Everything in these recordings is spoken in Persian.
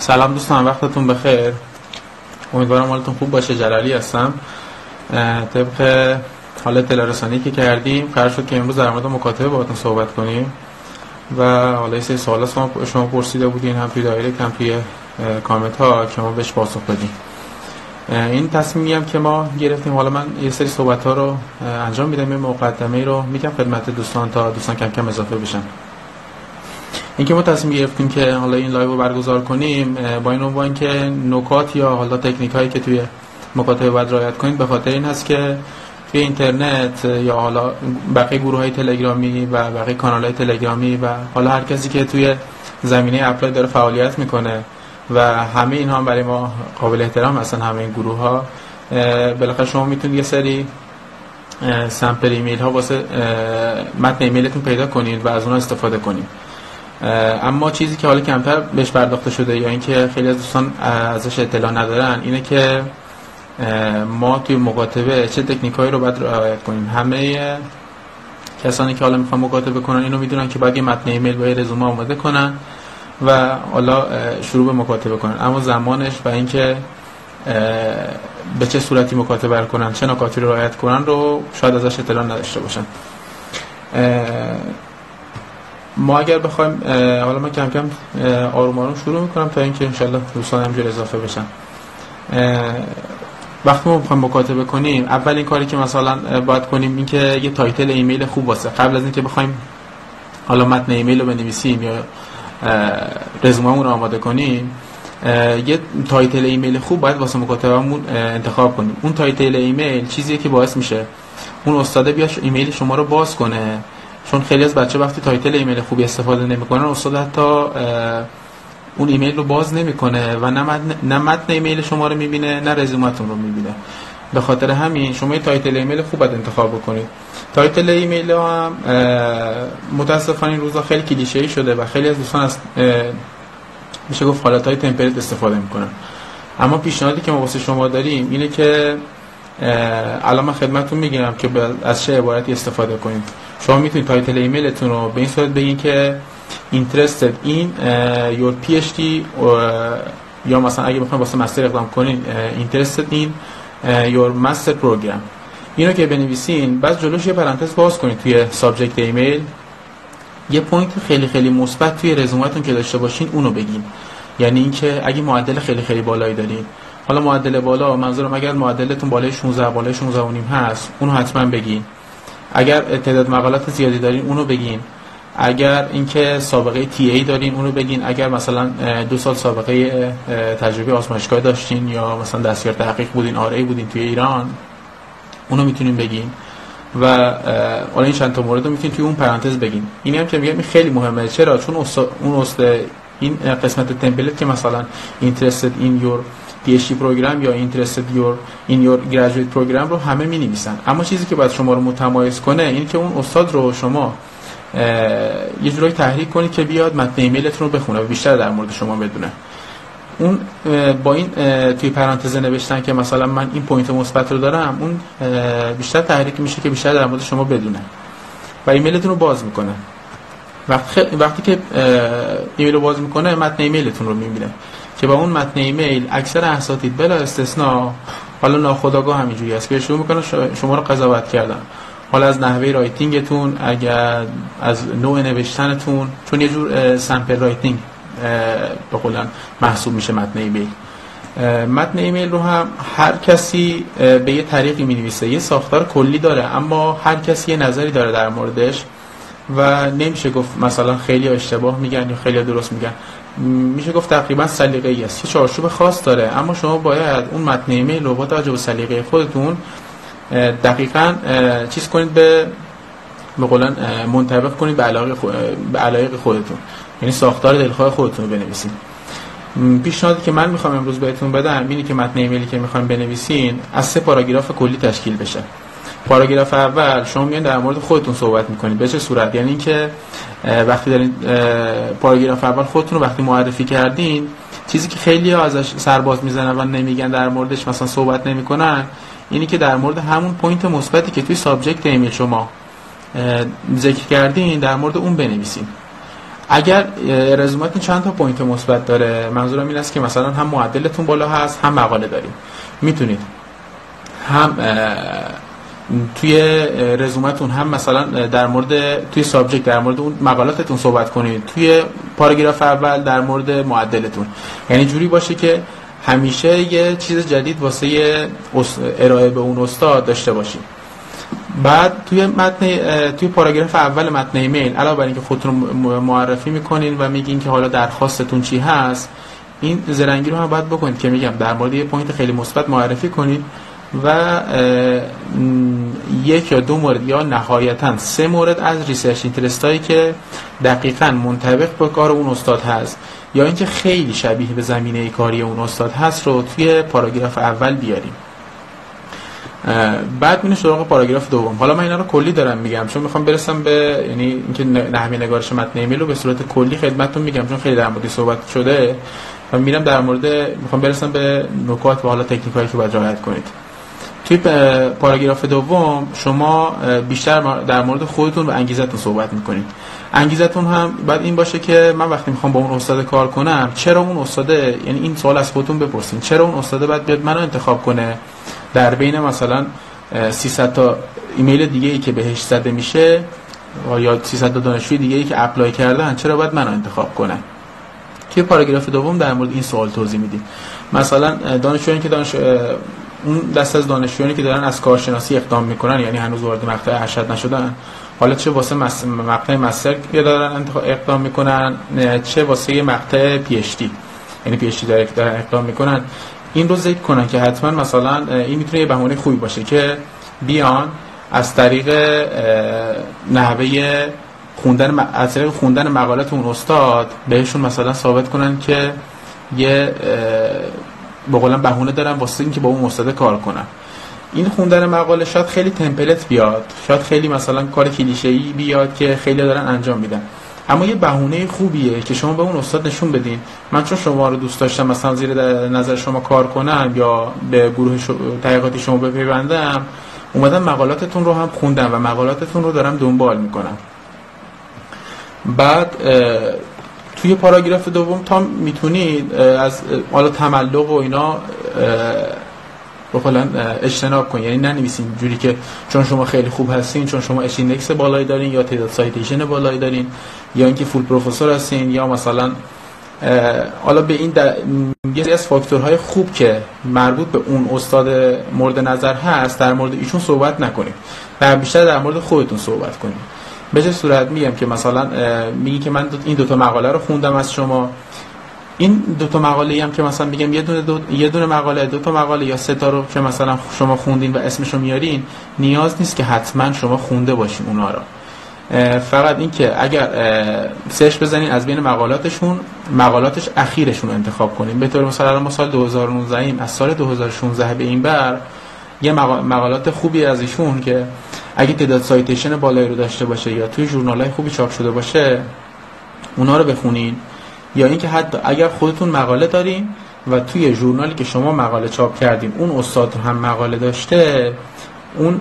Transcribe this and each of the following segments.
سلام دوستان وقتتون بخیر. امیدوارم حالتون خوب باشه. جلالی هستم. طبق حال تلرسانی که کردیم قرار شد که امروز در مورد مکاتبه باهاتون صحبت کنیم. و حالا یه سری سوال شما پرسیده بودین هم توی دایرکت هم توی کامنت ها که ما بهش پاسخ بدیم. این تصمیمی که ما گرفتیم حالا من یه سری صحبت ها رو انجام میدم یه مقدمه رو میگم خدمت دوستان تا دوستان کم کم اضافه بشن. اینکه ما تصمیم گرفتیم که حالا این live رو برگزار کنیم با این عنوان که نکات یا حالا تکنیک هایی که توی مکاتبه باید رعایت کنید به خاطر این هست که توی اینترنت یا حالا بقیه گروه های تلگرامی و بقیه کانال های تلگرامی و حالا هر کسی که توی زمینه apply داره فعالیت می‌کنه و همه اینها هم برای ما قابل احترام هستن همه این گروه ها بالاخره شما می‌تونید یه سری sample ایمیل ها واسه متن ایمیلتون پیدا کنید و از اونها استفاده کنید. اما چیزی که حالا کمتر بهش پرداخته شده یا اینکه خیلی از دوستان ازش اطلاع ندارن اینه که ما توی مکاتبه چه تکنیکایی رو باید رعایت کنیم. همه کسانی که حالا می‌خوان مکاتبه کنن اینو می‌دونن که باید متن ایمیل با رزومه آماده کنن و حالا شروع به مکاتبه کنن. اما زمانش و اینکه به چه صورتی مکاتبه کنن چه نکاتی رو رعایت کنن رو شاید ازش اطلاع نداشته باشن. ما اگر بخوایم حالا من کم کم آروم آروم شروع می‌کنم تا اینکه انشالله دوستان همجور اضافه بشن. وقتی ما بخوایم مکاتبه کنیم اولین کاری که مثلا باید کنیم این که یه title ایمیل خوب واسه. قبل از اینکه بخوایم حالا متن ایمیل رو بنویسیم یا رزوممون رو آماده کنیم یه title ایمیل خوب باید واسه مکاتبهمون انتخاب کنیم. اون title ایمیل چیزیه که باعث میشه اون استاده بیاد ایمیل شما رو باز کنه. چون خیلی از بچه ها وقتی title ایمیل خوبی استفاده نمی‌کنن استاد حتی اون ایمیل رو باز نمی‌کنه و نه متن ایمیل شما رو می‌بینه نه رزومتون رو می‌بینه. به خاطر همین شما title ایمیل خوب باید انتخاب بکنید. title ایمیل هم متاسفانه این روزا خیلی کلیشه شده و خیلی از دوستان از میشه گفت حالت های template استفاده می‌کنن. اما پیشنهادی که ما واسه شما داریم اینه که الان من خدمتتون میگم که از چه عبارتی استفاده کنید. شما می‌تونید title ایمیلتون رو به این صورت بگین که interested in your PhD یا مثلا اگه بخواید واسه master اقدام کنین interested in your master program. اینو که بنویسین بعد جلوش یه پرانتز باز کنید توی subject ایمیل. یه point خیلی خیلی مثبت توی رزومتون که داشته باشین اونو بگین. یعنی اینکه اگه معدل خیلی خیلی بالایی دارین حالا معدل بالا منظورم اگر معدلتون بالای 16 بالای 16 و نیم هست اونو حتما بگین. اگر تعداد مقالات زیادی دارین اونو بگین. اگر اینکه سابقه تی ای دارین اونو بگین. اگر مثلا دو سال سابقه تجربه آزمایشگاه داشتین یا مثلا دستیار تحقیق بودین آر ای بودین توی ایران اونو می‌تونین بگین. و حالا این چند تا مورد رو می‌تونین توی اون پرانتز بگین. اینی هم که میگم خیلی مهمه. چرا؟ چون اون است این قسمت template که مثلا interested in your PhD program یا interested your in your graduate program رو همه می نویسن اما چیزی که باید شما رو متمایز کنه این که اون استاد رو شما یه جورایی تحریک کنید که بیاد متن ایمیلتون رو بخونه و بیشتر در مورد شما بدونه. اون با این توی پرانتز نوشتن که مثلا من این point مثبت رو دارم اون بیشتر تحریک میشه که بیشتر در مورد شما بدونه و ایمیلتون رو باز می‌کنه. وقتی, وقتی که ایمیل رو باز می‌کنه متن ایمیلتون رو می‌بینه. که با اون متن ایمیل اکثر اساتید بلا استثنا حالا ناخودآگاه همینجوری است که شروع می‌کنه شما رو قضاوت کردن. حالا از نحوه writing تون اگر از نوع نوشتنتون چون یه جور sample writing به قولن محسوب میشه متن ایمیل. متن ایمیل رو هم هر کسی به یه طریقی می نویسه یه ساختار کلی داره اما هر کسی یه نظری داره در موردش و نمیشه گفت مثلا خیلی اشتباه میگن یا خیلی درست میگن. میشه گفت تقریبا سلیقه ای است. یه چارچوب خاص داره. اما شما باید اون متن ایمیل رو با توجه به سلیقه خودتون دقیقا چیز کنید به به قولن منطبق کنید به علاقه, به علایق خودتون. یعنی ساختار دلخواه خودتون رو بنویسین پیشنهادی که من می‌خوام امروز بهتون بدم اینی که متن ایمیلی که می‌خوایم بنویسین از سه پاراگراف کلی تشکیل بشه. پاراگراف اول شما میان در مورد خودتون صحبت می‌کنید. به چه صورت؟ یعنی اینکه وقتی دارین پاراگراف اول خودتون رو وقتی معرفی کردین چیزی که خیلی ها ازش سرباز می‌زنن و نمیگن در موردش مثلا صحبت نمی‌کنن اینی که در مورد همون point مثبتی که توی subject ایمیل شما ذکر کردین در مورد اون بنویسین. اگر رزومتون چند تا point مثبت داره؟ منظورم این است که مثلا هم معدلتون بالا هست هم مقاله دارین می‌تونید هم توی رزومتون هم مثلا در مورد توی سابجکت در مورد اون مقالاتتون صحبت کنید. توی پاراگراف اول در مورد معدلتون. یعنی جوری باشه که همیشه یه چیز جدید واسه ارائه به اون استاد داشته باشید بعد توی متن توی پاراگراف اول متن ایمیل علاوه بر اینکه خودتون معرفی می‌کنین و میگین که حالا درخواستتون چی هست این زرنگی رو هم باید بکنید که میگم در مورد یه point خیلی مثبت معرفی کنید. و یک یا دو مورد یا نهایتا سه مورد از research interest هایی که دقیقا منطبق با کار اون استاد هست. یا اینکه خیلی شبیه به زمینه کاری اون استاد هست رو توی پاراگراف اول بیارین. بعد میره سراغ پاراگراف دوم. حالا من اینا رو کلی دارم میگم چون می‌خوام برسم به یعنی اینکه نحوه نگارش متن ایمیل رو به صورت کلی خدمتتون میگم چون خیلی در مورد صحبت شده. و میرم در مورد می‌خوام برسم به نکات و حالا تکنیک هایی که باید رعایت کنید. توی پاراگراف دوم شما بیشتر در مورد خودتون و انگیزتون صحبت می‌کنید. انگیزتون هم باید این باشه که من وقتی می‌خوام با اون استاد کار کنم چرا اون استاده یعنی این سوال از خودتون بپرسین. چرا اون استاده باید بیاد منو انتخاب کنه؟ در بین مثلا 300 تا ایمیل دیگه ای که بهش زده میشه یا 300 تا دانشجوی دیگه ای که اپلای کردن چرا باید منو انتخاب کنه توی پاراگراف دوم در مورد این سوال توضیح میدیم. مثلا دانشجویانی که دانش اون دست از دانشجویانی که دارن از کارشناسی اقدام می‌کنن یعنی هنوز وارد مقطع ارشد نشدن حالا چه واسه مقطع مستر که دارن اقدام می‌کنن چه واسه مقطع پی اچ دی یعنی پی اچ دی دارن اقدام می‌کنن. این رو ذکر کنن که حتما مثلا این می‌تونه یه بهونه خوبی باشه که بیان از طریق نحوه خوندن از طریق خوندن مقالات اون استاد بهشون مثلا ثابت کنن که یه به قولم بهونه دارن واسه اینکه با اون استاد کار کنن این خوندن مقاله شاید خیلی تمپلت بیاد شاید خیلی مثلا کار کلیشه‌ای بیاد که خیلی دارن انجام میدن. اما یه بهونه خوبیه که شما به اون استاد نشون بدین. من چون شما رو دوست داشتم مثلا زیر نظر شما کار کنم یا به گروه تحقیقاتی شما بپیوندم اومدم مقالاتتون رو هم خوندم و مقالاتتون رو دارم دنبال می‌کنم. بعد توی پاراگراف دوم تا می‌تونید از حالا تملق و اینا بخلا اجتناب کن. یعنی ننویسین جوری که چون شما خیلی خوب هستین چون شما h-index بالایی دارین یا تعداد citation بالایی دارین یا اینکه full professor هستین یا مثلا حالا به این یه از فاکتورهای خوب که مربوط به اون استاد مورد نظر هست در مورد ایشون صحبت نکنید. بیشتر در مورد خودتون صحبت کنید. به چه صورت میگم که مثلا میگی که من این دوتا مقاله رو خوندم از شما. این دو تا مقاله هم که مثلا میگم یه دونه دو یه دونه مقاله دو تا مقاله یا سه تا رو که مثلا شما خوندین و اسمشو میارین نیاز نیست که حتما شما خونده باشین اونا رو. فقط این که اگر سرچ بزنین از بین مقالاتشون مقالاتش اخیرشون انتخاب کنین. به طور مثلا ما سال 2019 ایم از سال 2016 به این بر یه مقالات خوبی از ایشون که اگه تعداد سایتیشن بالایی رو داشته باشه یا توی ژورنال های خوبی چاپ شده باشه اونا رو بخونین. یا اینکه حتی اگر خودتون مقاله دارین و توی ژورنالی که شما مقاله چاپ کردین اون استاد هم مقاله داشته اون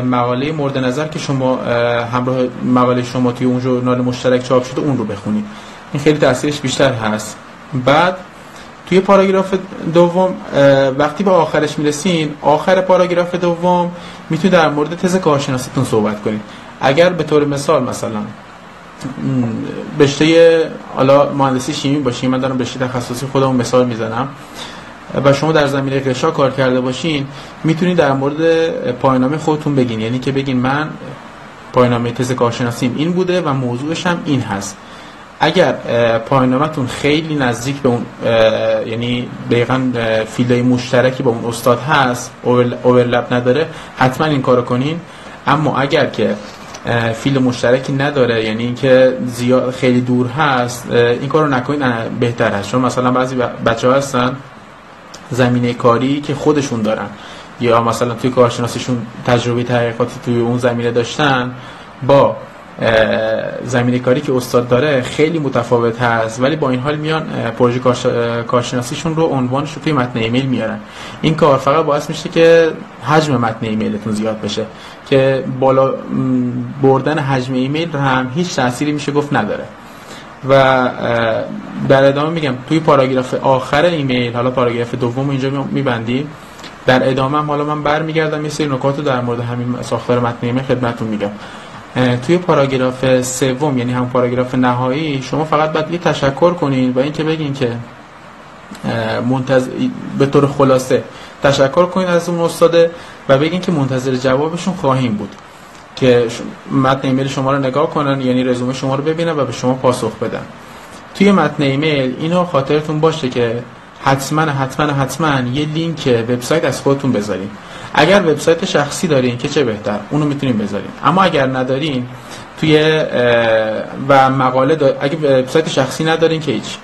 مقاله مورد نظر که شما همراه مقاله شما توی اون ژورنال مشترک چاپ شده اون رو بخونید این خیلی تاثیرش بیشتر هست. بعد توی پاراگراف دوم وقتی به آخرش می‌رسین آخر پاراگراف دوم می‌تونید در مورد تز کارشناسیتون صحبت کنید اگر به طور مثال مثلا رشته حالا مهندسی شیمی باشین من دارم رشته تخصصی خودمون مثال می‌زنم و شما در زمینه غشا کار کرده باشین می‌تونید در مورد پایانامه خودتون بگین. یعنی که بگین من پایانامه تز کارشناسیم این بوده و موضوعش هم این هست. اگر پایانامهتون خیلی نزدیک به اون یعنی دقیقا فیلدهای مشترکی با اون استاد هست اوورلپ نداره حتما این کارو کنین. اما اگر که فیل مشترکی نداره یعنی اینکه زیاد خیلی دور هست این کارو نکنید بهتر هست. چون مثلا بعضی بچه ها هستن زمینه کاری که خودشون دارن. یا مثلا توی کارشناسیشون تجربه تحقیقاتی توی اون زمینه داشتن با زمینه کاری که استاد داره خیلی متفاوت هست ولی با این حال میان پروژه کارشناسیشون رو عنوانش رو توی متن ایمیل میارن. این کار فقط باعث میشه که حجم متن ایمیلتون زیاد بشه که بالا بردن حجم ایمیل هم هیچ تأثیری میشه گفت نداره. و در ادامه میگم توی پاراگراف آخر ایمیل حالا پاراگراف دوم اینجا میبندیم در ادامه حالا من برمیگردم یه سری نکات رو در مورد همین ساختار متن ایمیل خدمتتون میگم. توی پاراگراف سوم یعنی هم پاراگراف نهایی شما فقط باید یه تشکر کنین و اینکه بگین که منتظر به طور خلاصه تشکر کنین از اون استاده و بگین که منتظر جوابشون خواهیم بود. که متن ایمیل شما رو نگاه کنن یعنی رزومه شما رو ببینن و به شما پاسخ بدن. توی متن ایمیل اینو خاطرتون باشه که حتما حتما حتما یه لینک وبسایت از خودتون بذارین. اگر وبسایت شخصی دارین که چه بهتر اونو می‌تونین بذارین. اما اگر ندارین توی و مقاله. اگه وبسایت شخصی ندارین که هیچ.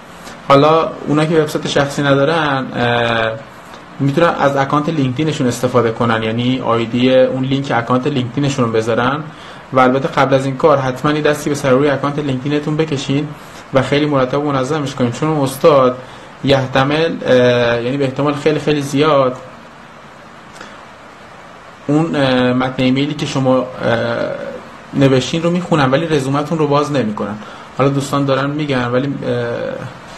حالا اونا که وبسایت شخصی ندارن می‌تونن از اکانت لینکدینشون استفاده کنن. یعنی آیدی اون لینک اکانت لینکدینشون رو بذارن. و البته قبل از این کار حتما دستی به سر روی اکانت لینکدینتون بکشین و خیلی مرتب و منظمش کنین. چون استاد یحتمل یعنی به احتمال خیلی خیلی زیاد اون متن ایمیلی که شما نوشتین رو می‌خونن ولی رزومتون رو باز نمی‌کنن. حالا دوستان دارن میگن ولی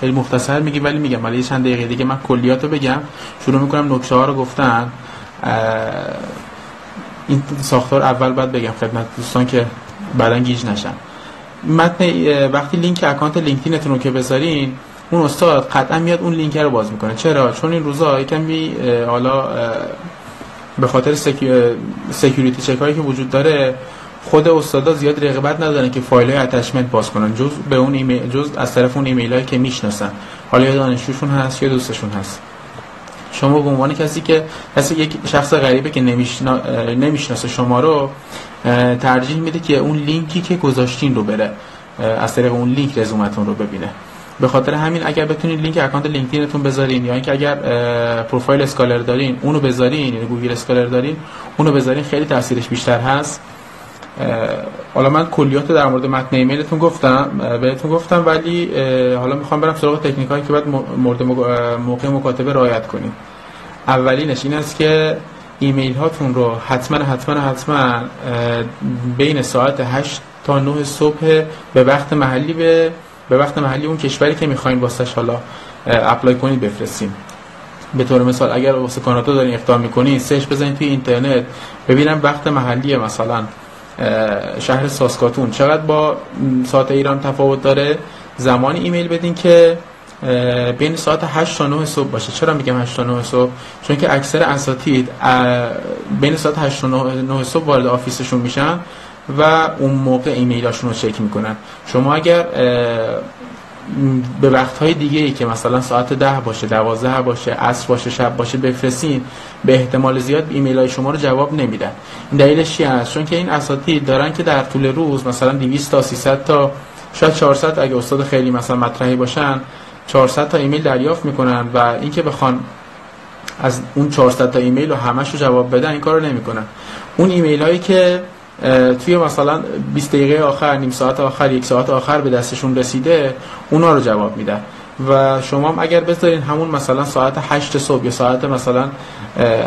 خیلی مختصر میگی ولی میگم. ولی چند دقیقه دیگه من کلیات رو بگم. شروع می‌کنم نکته ها رو گفتن. این ساختار اول باید بگم خدمت دوستان که بعدا گیج نشن. متن وقتی لینک اکانت لینکدینتون رو که بذارین اون استاد قطعا میاد اون لینک رو باز می‌کنه. چرا؟ چون این روزا یکمی حالا به خاطر security check هایی که وجود داره خود استادا زیاد رغبت ندارن که فایل های attachment باز کنن جز به اون ایمیل جز از طرف اون ایمیل هایی که می‌شناسن. حالا یا دانشجوشون هست یا دوستشون هست. شما به عنوان کسی که کسی یک شخص غریبه که نمیشنا... نمی‌شناسه شما رو ترجیح میده که اون لینکی که گذاشتین رو بره از طریق اون لینک رزومتون رو ببینه. به خاطر همین اگر بتونید لینک اکانت لینکدینتون بذارین یا اینکه اگر پروفایل Scholar دارین اونو بذارین یعنی Google Scholar دارین اونو بذارین خیلی تاثیرش بیشتر هست. حالا من کلیات در مورد متن ایمیلتون گفتم بهتون گفتم ولی حالا می‌خوام برم سراغ تکنیک هایی که باید مورد موقع مکاتبه رعایت کنید اولینش این است که ایمیل هاتون رو حتما حتما حتما بین ساعت 8 تا 9 صبح به وقت محلی به به وقت محلی اون کشوری که می‌خواین واسش حالا apply کنید بفرستین. به طور مثال اگر واسه کانادا دارین اقدام می‌کنین سرچ بزنید توی اینترنت ببینین وقت محلی مثلا شهر ساسکاتون. چقدر با ساعت ایران تفاوت داره؟ زمانی ایمیل بدین که بین ساعت 8 تا 9 صبح باشه. چرا میگم 8 تا 9 صبح؟ چون که اکثر اساتید بین ساعت 8 تا 9 صبح وارد آفیسشون میشن. و اون موقع ایمیلاشون رو چک می‌کنن. شما اگر به وقت های دیگه ای که مثلا ساعت ده باشه دوازده باشه عصر باشه شب باشه بفرستین به احتمال زیاد ایمیل های شما رو جواب نمیدن. این دلیلش چی هست؟ چون که این اساتید دارن که در طول روز مثلا 200 تا 300 تا شاید 400 اگه استاد خیلی مثلا مطرحی باشن 400 تا ایمیل دریافت می‌کنن و اینکه بخوان از اون 400 تا ایمیل رو همش رو جواب بدن این کارو نمی‌کنن. اون ایمیل هایی که توی مثلا 20 دقیقه آخر نیم ساعت آخر یک ساعت آخر به دستشون رسیده اونا رو جواب میدن. و شما هم اگر بذارین همون مثلا ساعت 8 صبح یا ساعت مثلا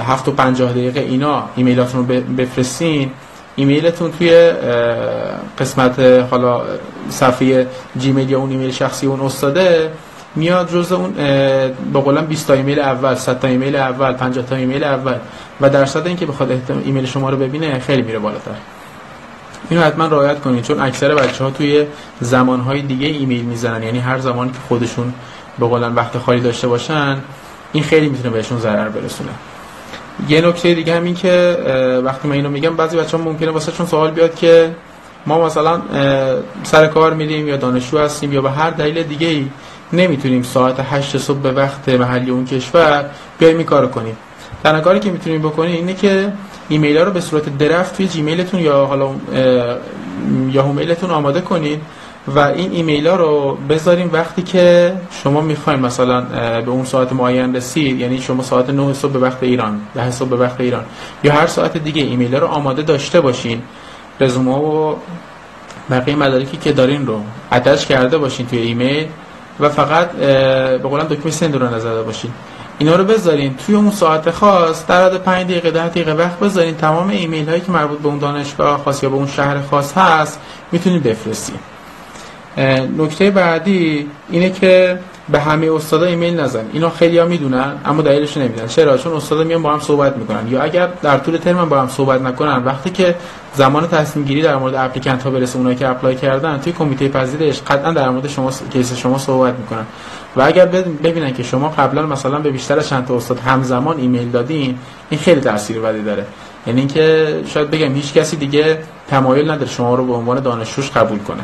7 و 50 دقیقه اینا ایمیلاتون رو بفرستین ایمیلتون توی قسمت حالا صفحه جیمیل یا اون ایمیل شخصی اون استاده میاد جز اون به قولم 20 تا ایمیل اول 100 تا ایمیل اول 50 تا ایمیل اول. و درصد اینکه بخواد ایمیل شما رو ببینه خیلی میره بالاتر. اینو حتما رعایت کنید چون اکثر بچه ها توی زمان های دیگه ایمیل می‌زنن. یعنی هر زمانی که خودشون به قولن وقت خالی داشته باشن این خیلی می‌تونه بهشون ضرر برسونه. یه نکته دیگه همین که وقتی من اینو میگم بعضی بچه ها ممکنه واسه چون سوال بیاد که ما مثلا سر کار میریم یا دانشجو هستیم یا به هر دلیل دیگه ای نمی‌تونیم ساعت 8 صبح به وقت محلی اون کشور بیایم این کارو کنیم. تنها کاری که می‌تونیم بکنیم اینه که ایمیل ها رو به صورت درفت توی جیمیلتون یا حالا یا میلتون آماده کنید و این ایمیل ها رو بذاریم وقتی که شما می‌خواین مثلا به اون ساعت معین رسید یعنی شما ساعت 9 صبح به وقت ایران 10 صبح به وقت ایران یا هر ساعت دیگه ایمیل ها رو آماده داشته باشین. رزومه و بقیه مدارکی که دارین رو اتچ کرده باشین توی ایمیل و فقط به قولن دکمه سند رو نزده باشین. اینا رو بذارین. توی اون ساعت خاص در حد 5 دقیقه 10 دقیقه وقت بذارین. تمام ایمیل هایی که مربوط به اون دانشگاه خاص یا به اون شهر خاص هست می‌تونید بفرستین. نکته بعدی اینه که به همه استادا ایمیل نزن اینا خیلی ها می‌دونن اما دلیلش نمی‌دونن. چرا؟ چون استادا میان با هم صحبت می‌کنن. یا اگر در طول ترم با هم صحبت نکنن وقتی که زمان تصمیم گیری در مورد applicant ها برسه اونایی که apply کردن توی کمیته پذیرش قطعا در مورد شما case شما صحبت می‌کنن. و اگر ببینن که شما قبلا مثلا به بیشتر از چند تا استاد همزمان ایمیل دادین این خیلی تاثیر بدی داره. یعنی اینکه شاید بگم هیچ کسی دیگه تمایل نداره شما رو به عنوان دانشجوش قبول کنه.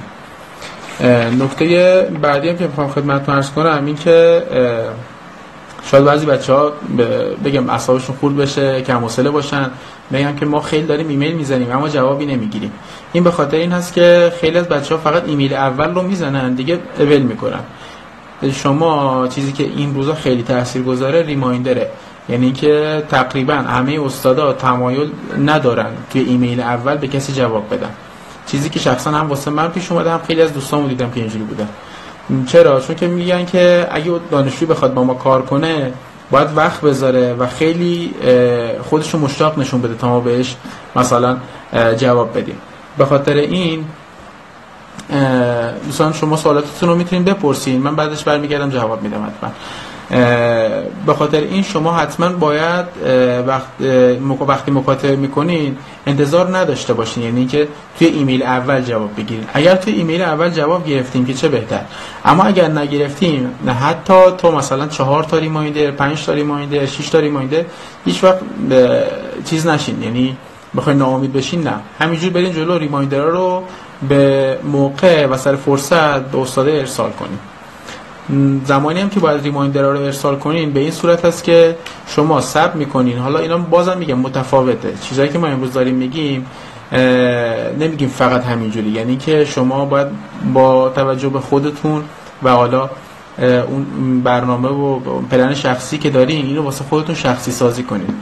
نکته بعدی هم که می‌خوام خدمتتون عرض کنم این که شاید بعضی بچه ها بگم اصابشون خورد بشه کم حوصله باشن بگم که ما خیلی داریم ایمیل می‌زنیم اما جوابی نمی‌گیریم. این به خاطر این هست که خیلی از بچه ها فقط ایمیل اول رو می‌زنن دیگه اول می‌کنن. شما چیزی که این روزا خیلی تاثیر گذاره ریمایندره. یعنی که تقریبا همه استادا تمایل ندارن توی ایمیل اول به کسی جواب بدن. چیزی که شخصا هم واسه من پیش اومده هم خیلی از دوستامو دیدم که اینجوری بوده چرا؟ چون که میگن که اگه دانشجو بخواد با ما کار کنه باید وقت بذاره و خیلی خودشو مشتاق نشون بده تا ما بهش مثلا جواب بدیم. به خاطر این دوستان شما سوالاتتون رو می‌تونید بپرسین. من بعدش برمیگردم جواب میدم حتما. به خاطر این شما حتما باید وقت وقتی مکاتبه می‌کنین انتظار نداشته باشین. یعنی که توی ایمیل اول جواب بگیرین. اگر توی ایمیل اول جواب گرفتیم که چه بهتر. اما اگر نگرفتیم حتی تو مثلا چهار تا ریمایندر پنج تا ریمایندر شش تا ریمایندر هیچ وقت چیز نشین. یعنی بخواین ناامید بشین نه. همینجور برین جلو ریمایندرها رو به موقع و سر فرصت به استاد ارسال کنیم. زمانی هم که باید ریمایندر رو ارسال کنین به این صورت هست که شما سب می‌کنین. حالا اینا بازم میگم متفاوته. چیزایی که ما امروز داریم میگیم نمیگیم فقط همینجوری. یعنی که شما باید با توجه به خودتون و حالا اون برنامه و پلن شخصی که دارین اینو واسه خودتون شخصی سازی کنین.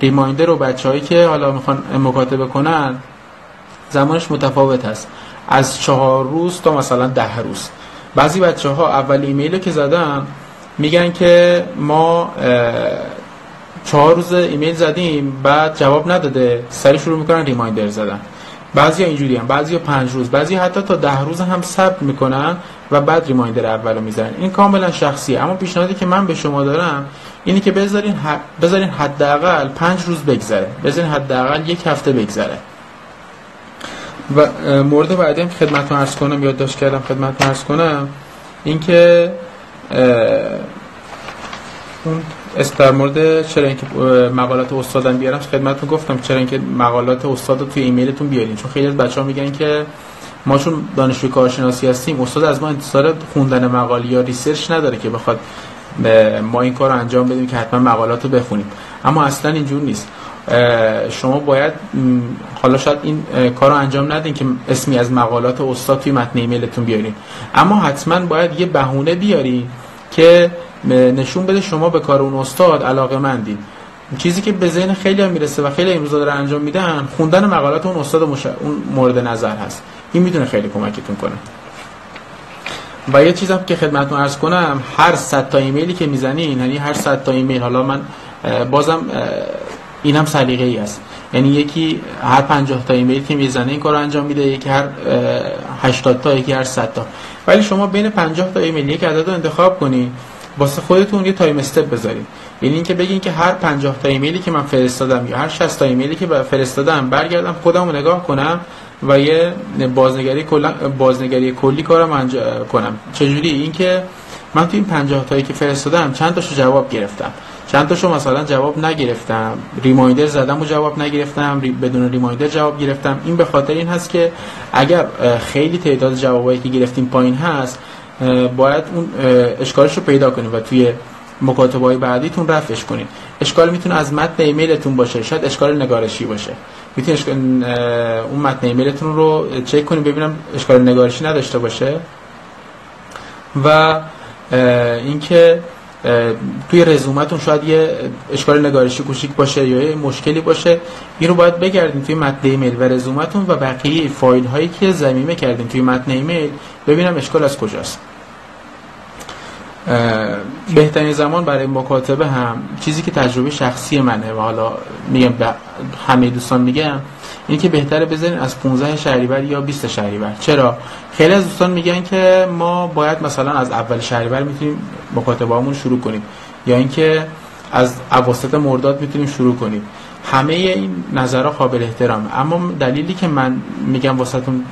ریمایندر رو بچههایی که حالا می‌خوان مکاتبه کنن زمانش متفاوت هست. از چهار روز تا مثلا ده روز. بعضی بچه ها اول ایمیل که زدن میگن که ما چهار روز ایمیل زدیم بعد جواب نداده. سری شروع می‌کنن ریمایندر زدن. بعضی ها اینجوری هم بعضی ها پنج روز بعضی حتی تا ده روز هم ثبت می‌کنن و بعد ریمایندر اول رو می‌زنن این کاملا شخصیه. اما پیشنهادی که من به شما دارم اینی که بذارین حداقل پنج روز بگذره. بذارین حداقل یک هفته بگذره. و مورد بعدی هم خدمتتون عرض کنم یادداشت کردم خدمتتون عرض کنم اینکه اون در مورد چرا اینکه مقالات استادم بیارم خدمتتون گفتم چرا اینکه مقالات استاد رو توی ایمیلتون بیارین. چون خیلی از بچه‌ها میگن که ما چون دانشجوی کارشناسی هستیم استاد از ما انتظار خوندن مقاله یا research نداره که بخواد ما این کار رو انجام بدیم که حتما مقالات رو بخونیم. اما اصلا اینجور نیست. شما باید حالا شاید این کار رو انجام ندین که اسمی از مقالات استاد توی متن ایمیلتون بیارین. اما حتما باید یه بهونه بیارین که نشون بده شما به کار اون استاد علاقه مندین چیزی که به ذهن خیلی هم می‌رسه و خیلی امروز داره انجام میدن خوندن مقالات اون استاد مش... اون مورد نظر هست. این می‌تونه خیلی کمکتون کنه. و یه چیزم که خدمتتون عرض کنم هر 100 تا ایمیلی که می‌زنین یعنی هر 100 تا ایمیل حالا من بازم این هم سلیقه ای است. یعنی یکی هر 50 تا ایمیل که می‌زنه این کار رو انجام میده یکی هر 80 تا یکی هر 100 تا. ولی شما بین 50 تا ایمیل یک عدد رو انتخاب کنید واسه خودتون یه time step بذارید. یعنی اینکه بگین که هر 50 تا ایمیلی که من فرستادم یا هر 60 تا ایمیلی که فرستادم برگردم خودم رو نگاه کنم و یه بازنگری کلا بازنگری کلی کارم انجام کنم. چجوری؟ اینکه من تو این 50 تایی که فرستادم چند تاشو جواب گرفتم. چند تاشو مثلا جواب نگرفتم. ریمایندر زدم و جواب نگرفتم. بدون ریمایندر جواب گرفتم. این به خاطر این هست که اگر خیلی تعداد جوابایی که گرفتیم پایین هست باید اون اشکالش رو پیدا کنیم و توی مکاتبه های بعدیتون رفعش کنید اشکال می‌تونه از متن ایمیلتون باشه. شاید اشکال نگارشی باشه. می‌تونید اون متن ایمیلتون رو چک کنید ببینم اشکال نگارشی نداشته باشه. و اینکه توی رزومتون شاید یه اشکال نگارشی کوچیک باشه یا یه مشکلی باشه. این رو باید بگردیم توی متن ایمیل و رزومتون و بقیه فایل هایی که زمینه کردیم توی متن ایمیل. ببینم اشکال از کجاست. بهترین زمان برای مکاتبه هم چیزی که تجربه شخصی منه و حالا میگم همه دوستان میگم اینه که بهتره بذارین از 15 شهریور یا 20 شهریور. چرا؟ خیلی از دوستان میگن که ما باید مثلا از اول شهریور می‌تونیم مکاتبهامون شروع کنیم. یا اینکه از اواسط مرداد می‌تونیم شروع کنیم. همه این نظرها قابل احترام اما دلیلی که من میگم واسهتون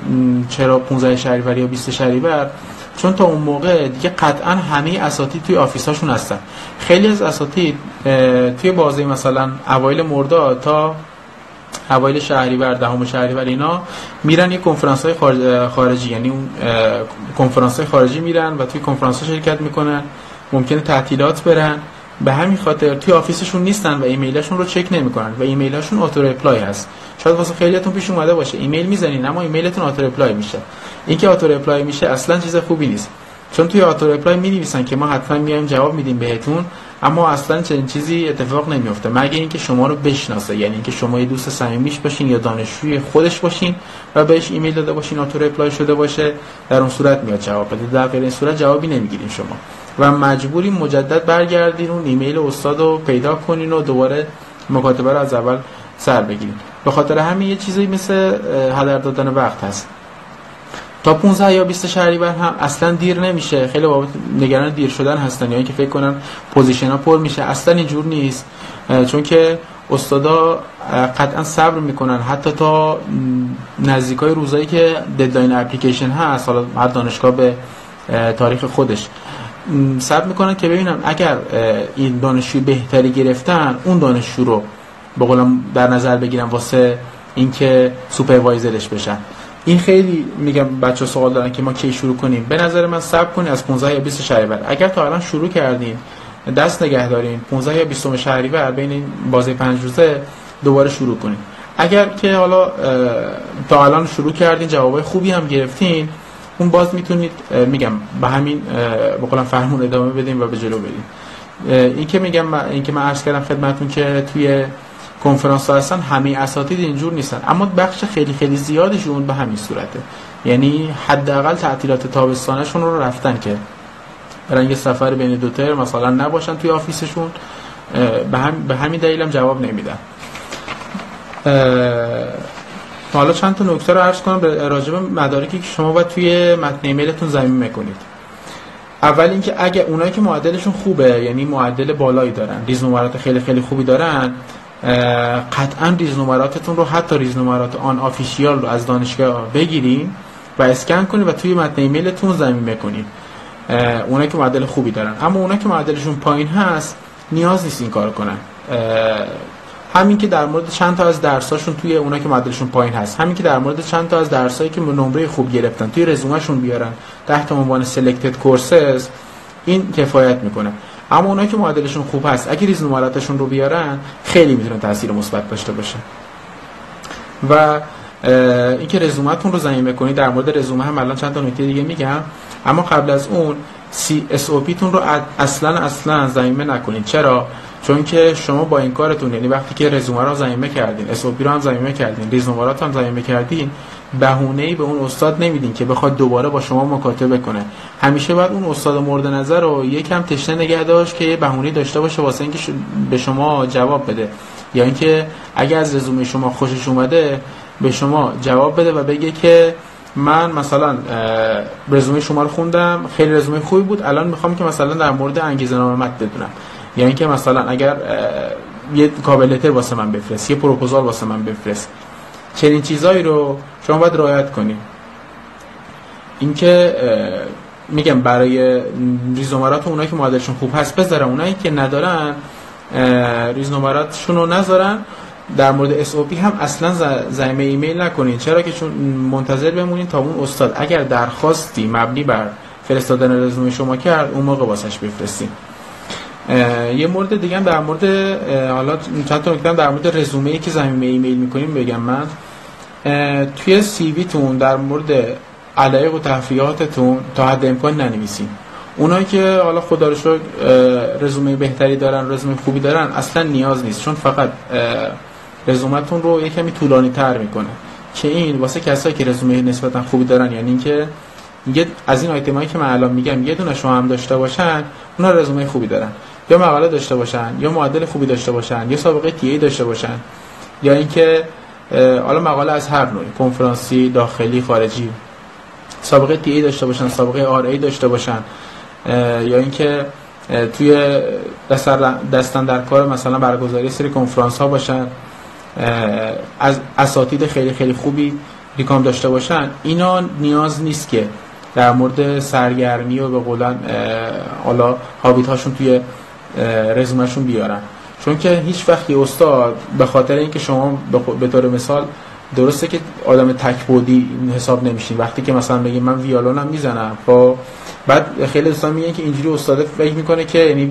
چرا 15 شهریور یا 20 شهریور؟ چون تا اون موقع دیگه قطعا همه اساتید توی آفیساشون هستن. خیلی از اساتید توی بازه مثلا اوایل مرداد تا اوایل شهریور دهم شهریور اینا میرن یه کنفرانس های خارجی یعنی اون کنفرانس های خارجی میرن و توی کنفرانس ها شرکت می‌کنن ممکنه تعطیلات برن. به همین خاطر توی office شون نیستن و ایمیلشون رو چک نمی‌کنن و ایمیلشون auto reply هست. شاید واسه خیلیاتون پیش اومده باشه. ایمیل می‌زنین اما ایمیلتون auto reply میشه. اینکه auto reply میشه اصلا چیز خوبی نیست. چون توی auto reply می نویسن که ما حتما میایم جواب میدیم بهتون اما اصلا چنین چیزی اتفاق نمیفته مگه اینکه شما رو بشناسه یعنی اینکه شما یه دوست صمیمیش باشین یا دانشجوی خودش باشین و بهش ایمیل داده باشین auto reply شده باشه در اون صورت میاد جواب بده. در غیر این صورت جوابی نمی‌گیرین شما. و مجبوری مجدد برگردین اون ایمیل استاد رو پیدا کنین و دوباره مکاتبه رو از اول سر بگیرین. به خاطر همین یه چیزی مثل هدر دادن وقت هست. تا 15 یا 20 شهریور هم اصلا دیر نمیشه. خیلی بابت نگران دیر شدن هستن. یا اینکه فکر کنن position ها پر میشه. اصلا اینجور نیست. چون که استادا قطعا صبر می‌کنن. حتی تا نزدیکای روزایی که deadline application هست حالا هر دانشگاه به تاریخ خودش. صبر می‌کنن که ببینم اگر این دانشجو بهتری گرفتن اون دانشجو رو به قولم در نظر بگیرم واسه اینکه supervisor ش بشن. این خیلی میگم بچه سوال دارن که ما کی شروع کنیم. به نظر من صبر کنید از 15 یا 20 شهریور اگر تا الان شروع کردین دست نگه دارین 15 یا 20 شهریور بین این بازه پنج روزه دوباره شروع کنید اگر که حالا تا الان شروع کردین جوابای خوبی هم گرفتین اون باز می‌تونید میگم به همین به قولم فرمون ادامه بدیم و به جلو بریم این که میگم این که من عرض کردم خدمتتون که توی کنفرانس ها هستن همه اساتید اینجور نیستن. اما بخش خیلی خیلی زیادشون به همین صورته. یعنی حداقل تعطیلات تابستانشون رو رفتن که برن یه سفر بین دو تر مثلا نباشن توی آفیسشون. به, هم به همین دلیلم جواب نمیدن. حالا چند تا نکته رو عرض کنم راجع به مدارکی که شما باید توی متن ایمیلتون زمین می‌کنید. اول اینکه اگه اونایی که معدلشون خوبه یعنی معدل بالایی دارن ریز خیلی خیلی خوبی دارن قطعا ریز نمراتتون رو حتی ریز نمرات unofficial رو از دانشگاه بگیرین و اسکن کنید و توی متن ایمیلتون ضمیمه می‌کنید اونایی که معدل خوبی دارن. اما اونایی که معدلشون پایین هست نیاز نیست این کار کنن. همین که در مورد چند تا از درساشون توی اونا که معدلشون پایین هست. همین که در مورد چند تا از درسایی که نمره خوب گرفتن توی رزومهشون بیارن تحت عنوان selected courses این کفایت می‌کنه. اما اونایی که معدلشون خوب هست اگه ریز نمراتشون رو بیارن خیلی می‌تونه تاثیر مثبت داشته باشه و اینکه رزومتون رو ضمیمه بکنید در مورد رزومه هم الان چند تا نکته دیگه میگم. اما قبل از اون SOP تون رو اصلا اصلا ضمیمه نکنید چرا؟ چون که شما با این کارتون یعنی وقتی که رزومه رو ضمیمه کردین SOP رو هم ضمیمه کردین رزومه هم ضمیمه کردین بهونه ای به اون استاد نمیدین که بخواد دوباره با شما مکاتبه کنه. همیشه باید اون استاد مورد نظر رو یکم تشنه نگه داشت که یه بهونه داشته باشه واسه اینکه به شما جواب بده. یا اینکه اگر از رزومه شما خوشش اومده به شما جواب بده و بگه که من مثلا رزومه شما رو خوندم خیلی رزومه خوبی بود الان می‌خوام که مثلا در مورد انگیزه نامه بدونم. یا اینکه مثلا اگر یه کابل واسه من بفرست یه پروپوزال واسه من بفرست. چنین چیزایی رو شما باید رعایت کنید اینکه میگم برای ریزنمرات اونایی که معادلشون خوب هست بذارن. اونایی که ندارن ریزنمراتشون رو نذارن. در مورد اس هم اصلا زمینه ایمیل نکنین. چرا که چون منتظر بمونین تا اون استاد اگر درخواستی مبنی بر فرستادن رزومه شما کرد اون موقع واسش بفرستین. یه مورد دیگه در مورد حالا چند تا نکته در مورد رزومه ای که زمینه ایمیل می‌کنیم بگم من. توی سی وی تون در مورد علایق و تفریحاتتون تا حد امکان ننویسین. اونایی که حالا خدا رو رزومه بهتری دارن رزومه خوبی دارن اصلا نیاز نیست. چون فقط رزومتون رو یه کمی طولانی تر می‌کنه. که این واسه کسایی که رزومه نسبتا خوبی دارن یعنی اینکه میگه از این آیتمایی که من الان میگم یه دونه شما هم داشته باشن اونا رزومه خوبی دارن. یا مقاله داشته باشن یا معدل خوبی داشته باشن یا سابقه تی ای داشته باشن یا اینکه حالا مقاله از هر نوعی کنفرانسی داخلی خارجی سابقه تی ای داشته باشن سابقه آر ای داشته باشن یا اینکه توی دستن در کار مثلا برگزاری سری کنفرانس ها باشن از اساتید خیلی خیلی خوبی ریکام داشته باشن اینا نیاز نیست که در مورد سرگرمی و به قولن حالا هابیت هاشون توی رزومشون بیارن. چون که هیچ وقت یه استاد به خاطر اینکه شما به طور مثال درسته که آدم تکبودی حساب نمیشین. وقتی که مثلا بگیم من ویالونم می‌زنم با بعد خیلی دوستان میگن که اینجوری استاد فکر می‌کنه که یعنی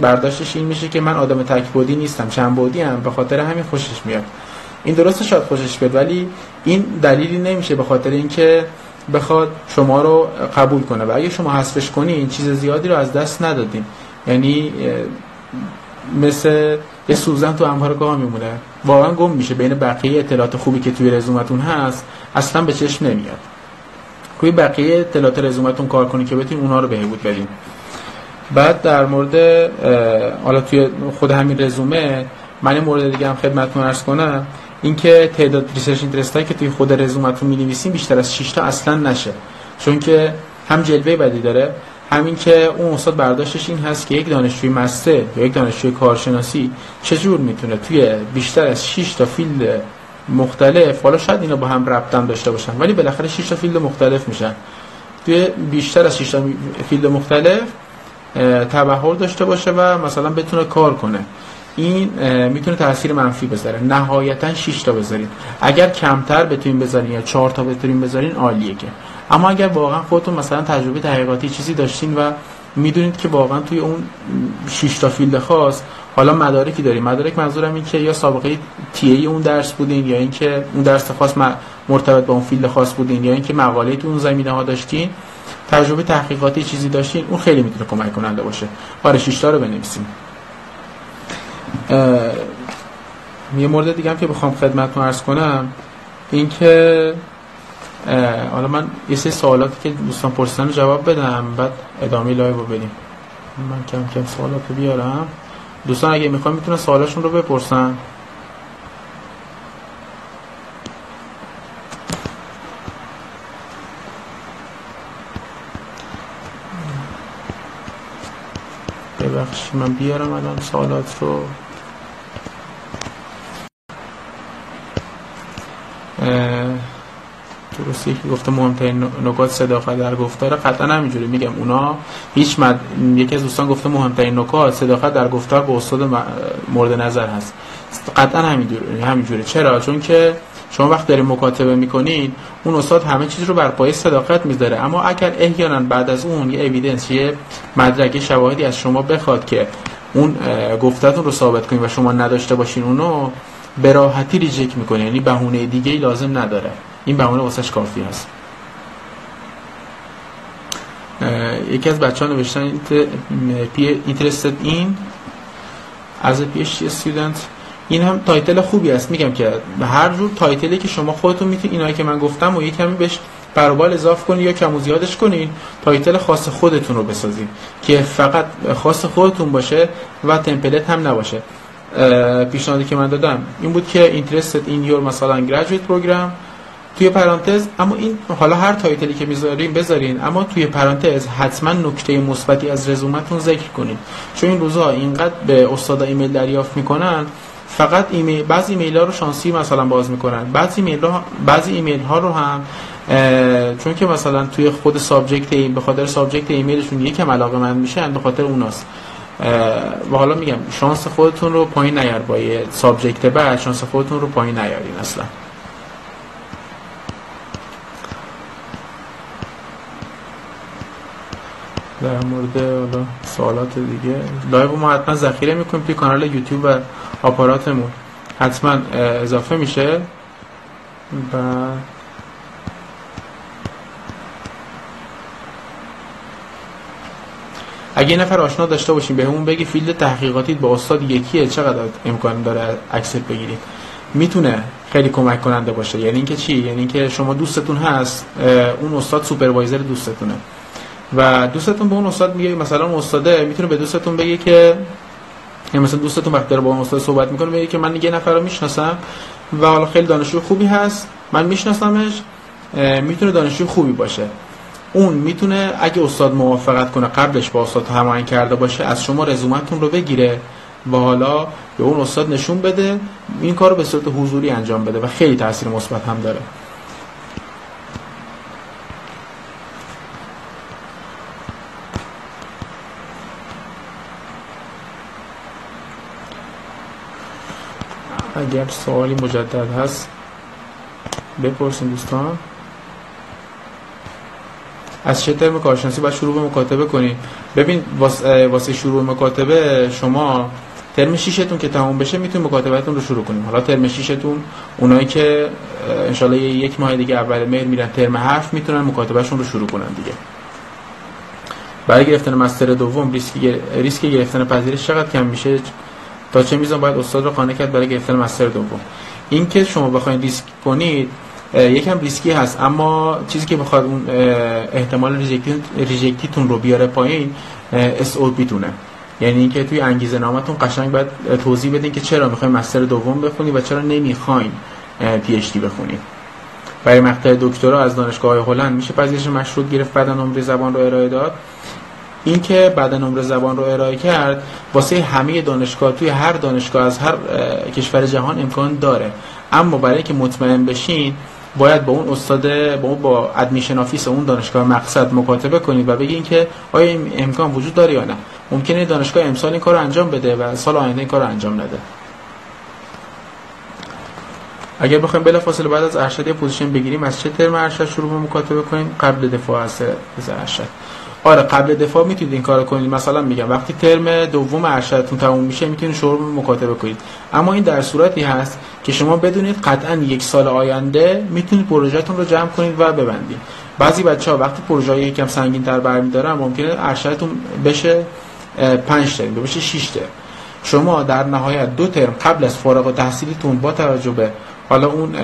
برداشتش این میشه که من آدم تکبودی نیستم چند بودی هم به خاطر همین خوشش میاد. این درسته شاید خوشش بیاد ولی این دلیلی نمیشه به خاطر اینکه بخواد شما رو قبول کنه. و اگه شما حذفش کنی این چیز زیادی رو از دست ندادیم یعنی مثل یه سوزن تو انبار گاه میمونه. واقعا گم میشه. بین بقیه اطلاعات خوبی که توی رزومتون هست اصلا به چشم نمیاد. کوی بقیه اطلاعات رزومتون کار کنی که بتونین اونها رو بهبود بدین. بعد در مورد حالا توی خود همین رزومه من یه مورد دیگه هم خدمتتون عرض کنم. اینکه تعداد research interest که توی خود رزومتون می‌نویسین بیشتر از 6 تا اصلا نشه. چون که هم جلوه بدی داره همین که اون استاد برداشتش این هست که یک دانشجوی master یا یک دانشجوی کارشناسی چجور می‌تونه توی بیشتر از 6 تا field مختلف حالا شاید اینا با هم ربط داشته باشن ولی بالاخره 6 تا field مختلف میشن. توی بیشتر از 6 تا field مختلف تبحر داشته باشه و مثلا بتونه کار کنه. این می‌تونه تاثیر منفی بذاره. نهایتا 6 تا بذارین. اگر کمتر بتونین بذارین یا 4 تا بتونین بذارین عالیه که. اما اگر واقعا خودتون مثلا تجربه تحقیقاتی چیزی داشتین و می‌دونید که واقعا توی اون 6 تا field خاص حالا مدارکی دارین. مدارک منظورم این که یا سابقه TA اون درس بودین یا اینکه اون درس خاص مرتبط با اون field خاص بودین یا اینکه مقاله تو اون زمینه ها داشتین تجربه تحقیقاتی چیزی داشتین اون خیلی می‌تونه کمک کننده باشه. آره 6 تا رو بنویسیم. یه مورد دیگه هم که بخوام خدمتتون عرض کنم این که حالا من یه سری سوالاتی که دوستان پرسیدن رو جواب بدم بعد ادامه لایو رو بدیم. من کم کم سوالات رو بیارم. دوستان اگه می‌خوام می‌تونن سوالاشون رو بپرسن. ببخشید من بیارم الان سوالات رو. درسته که گفته مهمترین نکات صداقت در گفتار قطعا همینجوری میگم. اونا هیچ مد... یکی از دوستان گفته مهمترین نکات صداقت در گفتار به استاد مورد نظر هست. قطعا همینجوری همینجوری. چرا؟ چون که شما وقت دارین مکاتبه می‌کنین اون استاد همه چیز رو بر پایه صداقت می‌ذاره. اما اگر احیانا بعد از اون یه اویدنس یه مدرک شواهدی از شما بخواد که اون گفتتون رو ثابت کنین و شما نداشته باشین اونو به راحتی reject می‌کنه. یعنی بهونه دیگه ای لازم نداره. این بهونه واسش کافی هست. یکی از بچه ها نوشتن in. as a PhD student. این هم title خوبی است. میگم که به هر جور title ی که شما خودتون می‌تونید اینایی که من گفتم و یک کمی بهش برابال اضافه کنید یا کم و زیادش کنید title خاص خودتون رو بسازید که فقط خاص خودتون باشه و template هم نباشه. پیشنهادی که من دادم این بود که interested in your مثلا graduate program. توی پرانتز اما این حالا هر title ی که می‌ذارین بذارین اما توی پرانتز حتما نکته مثبتی از رزومتون ذکر کنید چون این روزها اینقدر به استادا ایمیل دریافت می‌کنن فقط ایمیل بعضی ایمیل ها رو شانسی مثلا باز می‌کنن. بعضی ایمیل ها بعضی ایمیل ها رو هم چون که مثلا توی خود subject این به خاطر subject ایمیلشون یکم علاقه‌مند میشن به خاطر اوناست. و حالا میگم شانس خودتون رو پایین نیار با subject بد شانس خودتون رو پایین نیارین اصلا. در مورد حالا سوالات دیگه. لایو ما حتما ذخیره می‌کنیم توی کانال یوتیوب و آپاراتمون. حتما اضافه میشه؟ و اگه نفر آشنا داشته باشیم به همون بگی field تحقیقاتی با استاد یکیه چقدر امکان داره accept بگیریم می‌تونه خیلی کمک کننده باشه. یعنی اینکه چی؟ یعنی اینکه شما دوستتون هست اون استاد supervisor دوستتونه. و دوستتون به اون استاد میگه مثلا اون استاده می‌تونه به دوستتون بگه که یا مثلا دوستتون وقتی با اون استاد صحبت می‌کنه میگه که من یه نفر رو می‌شناسم و حالا خیلی دانشجو خوبی هست من میشناسمش می‌تونه دانشجو خوبی باشه. اون می‌تونه اگه استاد موافقت کنه قبلش با استاد هماهنگ کرده باشه از شما رزومتون رو بگیره و حالا به اون استاد نشون بده این کار رو به صورت حضوری انجام بده و خیلی تاثیر مثبت هم داره. اگر سوالی مجدد هست بپرسین دوستان. از چه ترم کارشناسی باید شروع به مکاتبه کنید ببین واسه شروع مکاتبه شما ترم شیشتون که تموم بشه می‌تونید مکاتبتون رو شروع کنیم حالا ترم شیشتون اونایی که انشالله یک ماه دیگه اول مهر میرن ترم هفت می‌تونن مکاتبهشون رو شروع کنن دیگه. برای گرفتن مستر دوم ریسک ریسک گرفتن پذیرش چقدر کم میشه؟ تا چه میزان باید استاد رو قانع کرد برای گرفتن master دوم. این که شما بخواید ریسک کنید یکم ریسکی هست اما چیزی که بخواد اون احتمال rejectی تون رو بیاره پایین SOP تونه. یعنی اینکه توی انگیزه نامتون قشنگ باید توضیح بدین که چرا می‌خواین master دوم بخونید و چرا نمی‌خواین PhD بخونید. برای مقطع دکترا از دانشگاه هلند میشه پذیرش مشروط گرفت بعد نمره زبان رو ارائه داد. این که بعد نمره زبان رو ارائه کرد واسه همه دانشگاه توی هر دانشگاه از هر کشور جهان امکان داره. اما برای اینکه مطمئن بشین باید با اون استاد با اون با admission office اون دانشگاه مقصد مکاتبه کنید و بگین که آیا این امکان وجود داره یا نه. ممکنه دانشگاه امسال این کار رو انجام بده و سال آینده این کار رو انجام نده. اگر بخوایم بلا فاصله بعد از ارشد position بگیریم از چه ترم ارشد شروع به مکاتبه کنیم؟ قبل دفاع از ارشد. آره قبل دفاع می‌تونید این کارو کنید. مثلا میگم وقتی ترم دوم ارشدتون تموم میشه می‌تونید شروع به مکاتبه کنید. اما این در صورتی هست که شما بدونید قطعا یک سال آینده می‌تونید پروژهتون رو جمع کنید و ببندید. بعضی بچه ها وقتی پروژه یکم سنگین تر برمیدارن ممکنه ارشدتون بشه 5 ترم بشه 6 ترم. شما در نهایت دو ترم قبل از فارغ التحصیلیتون با توجه به حالا اون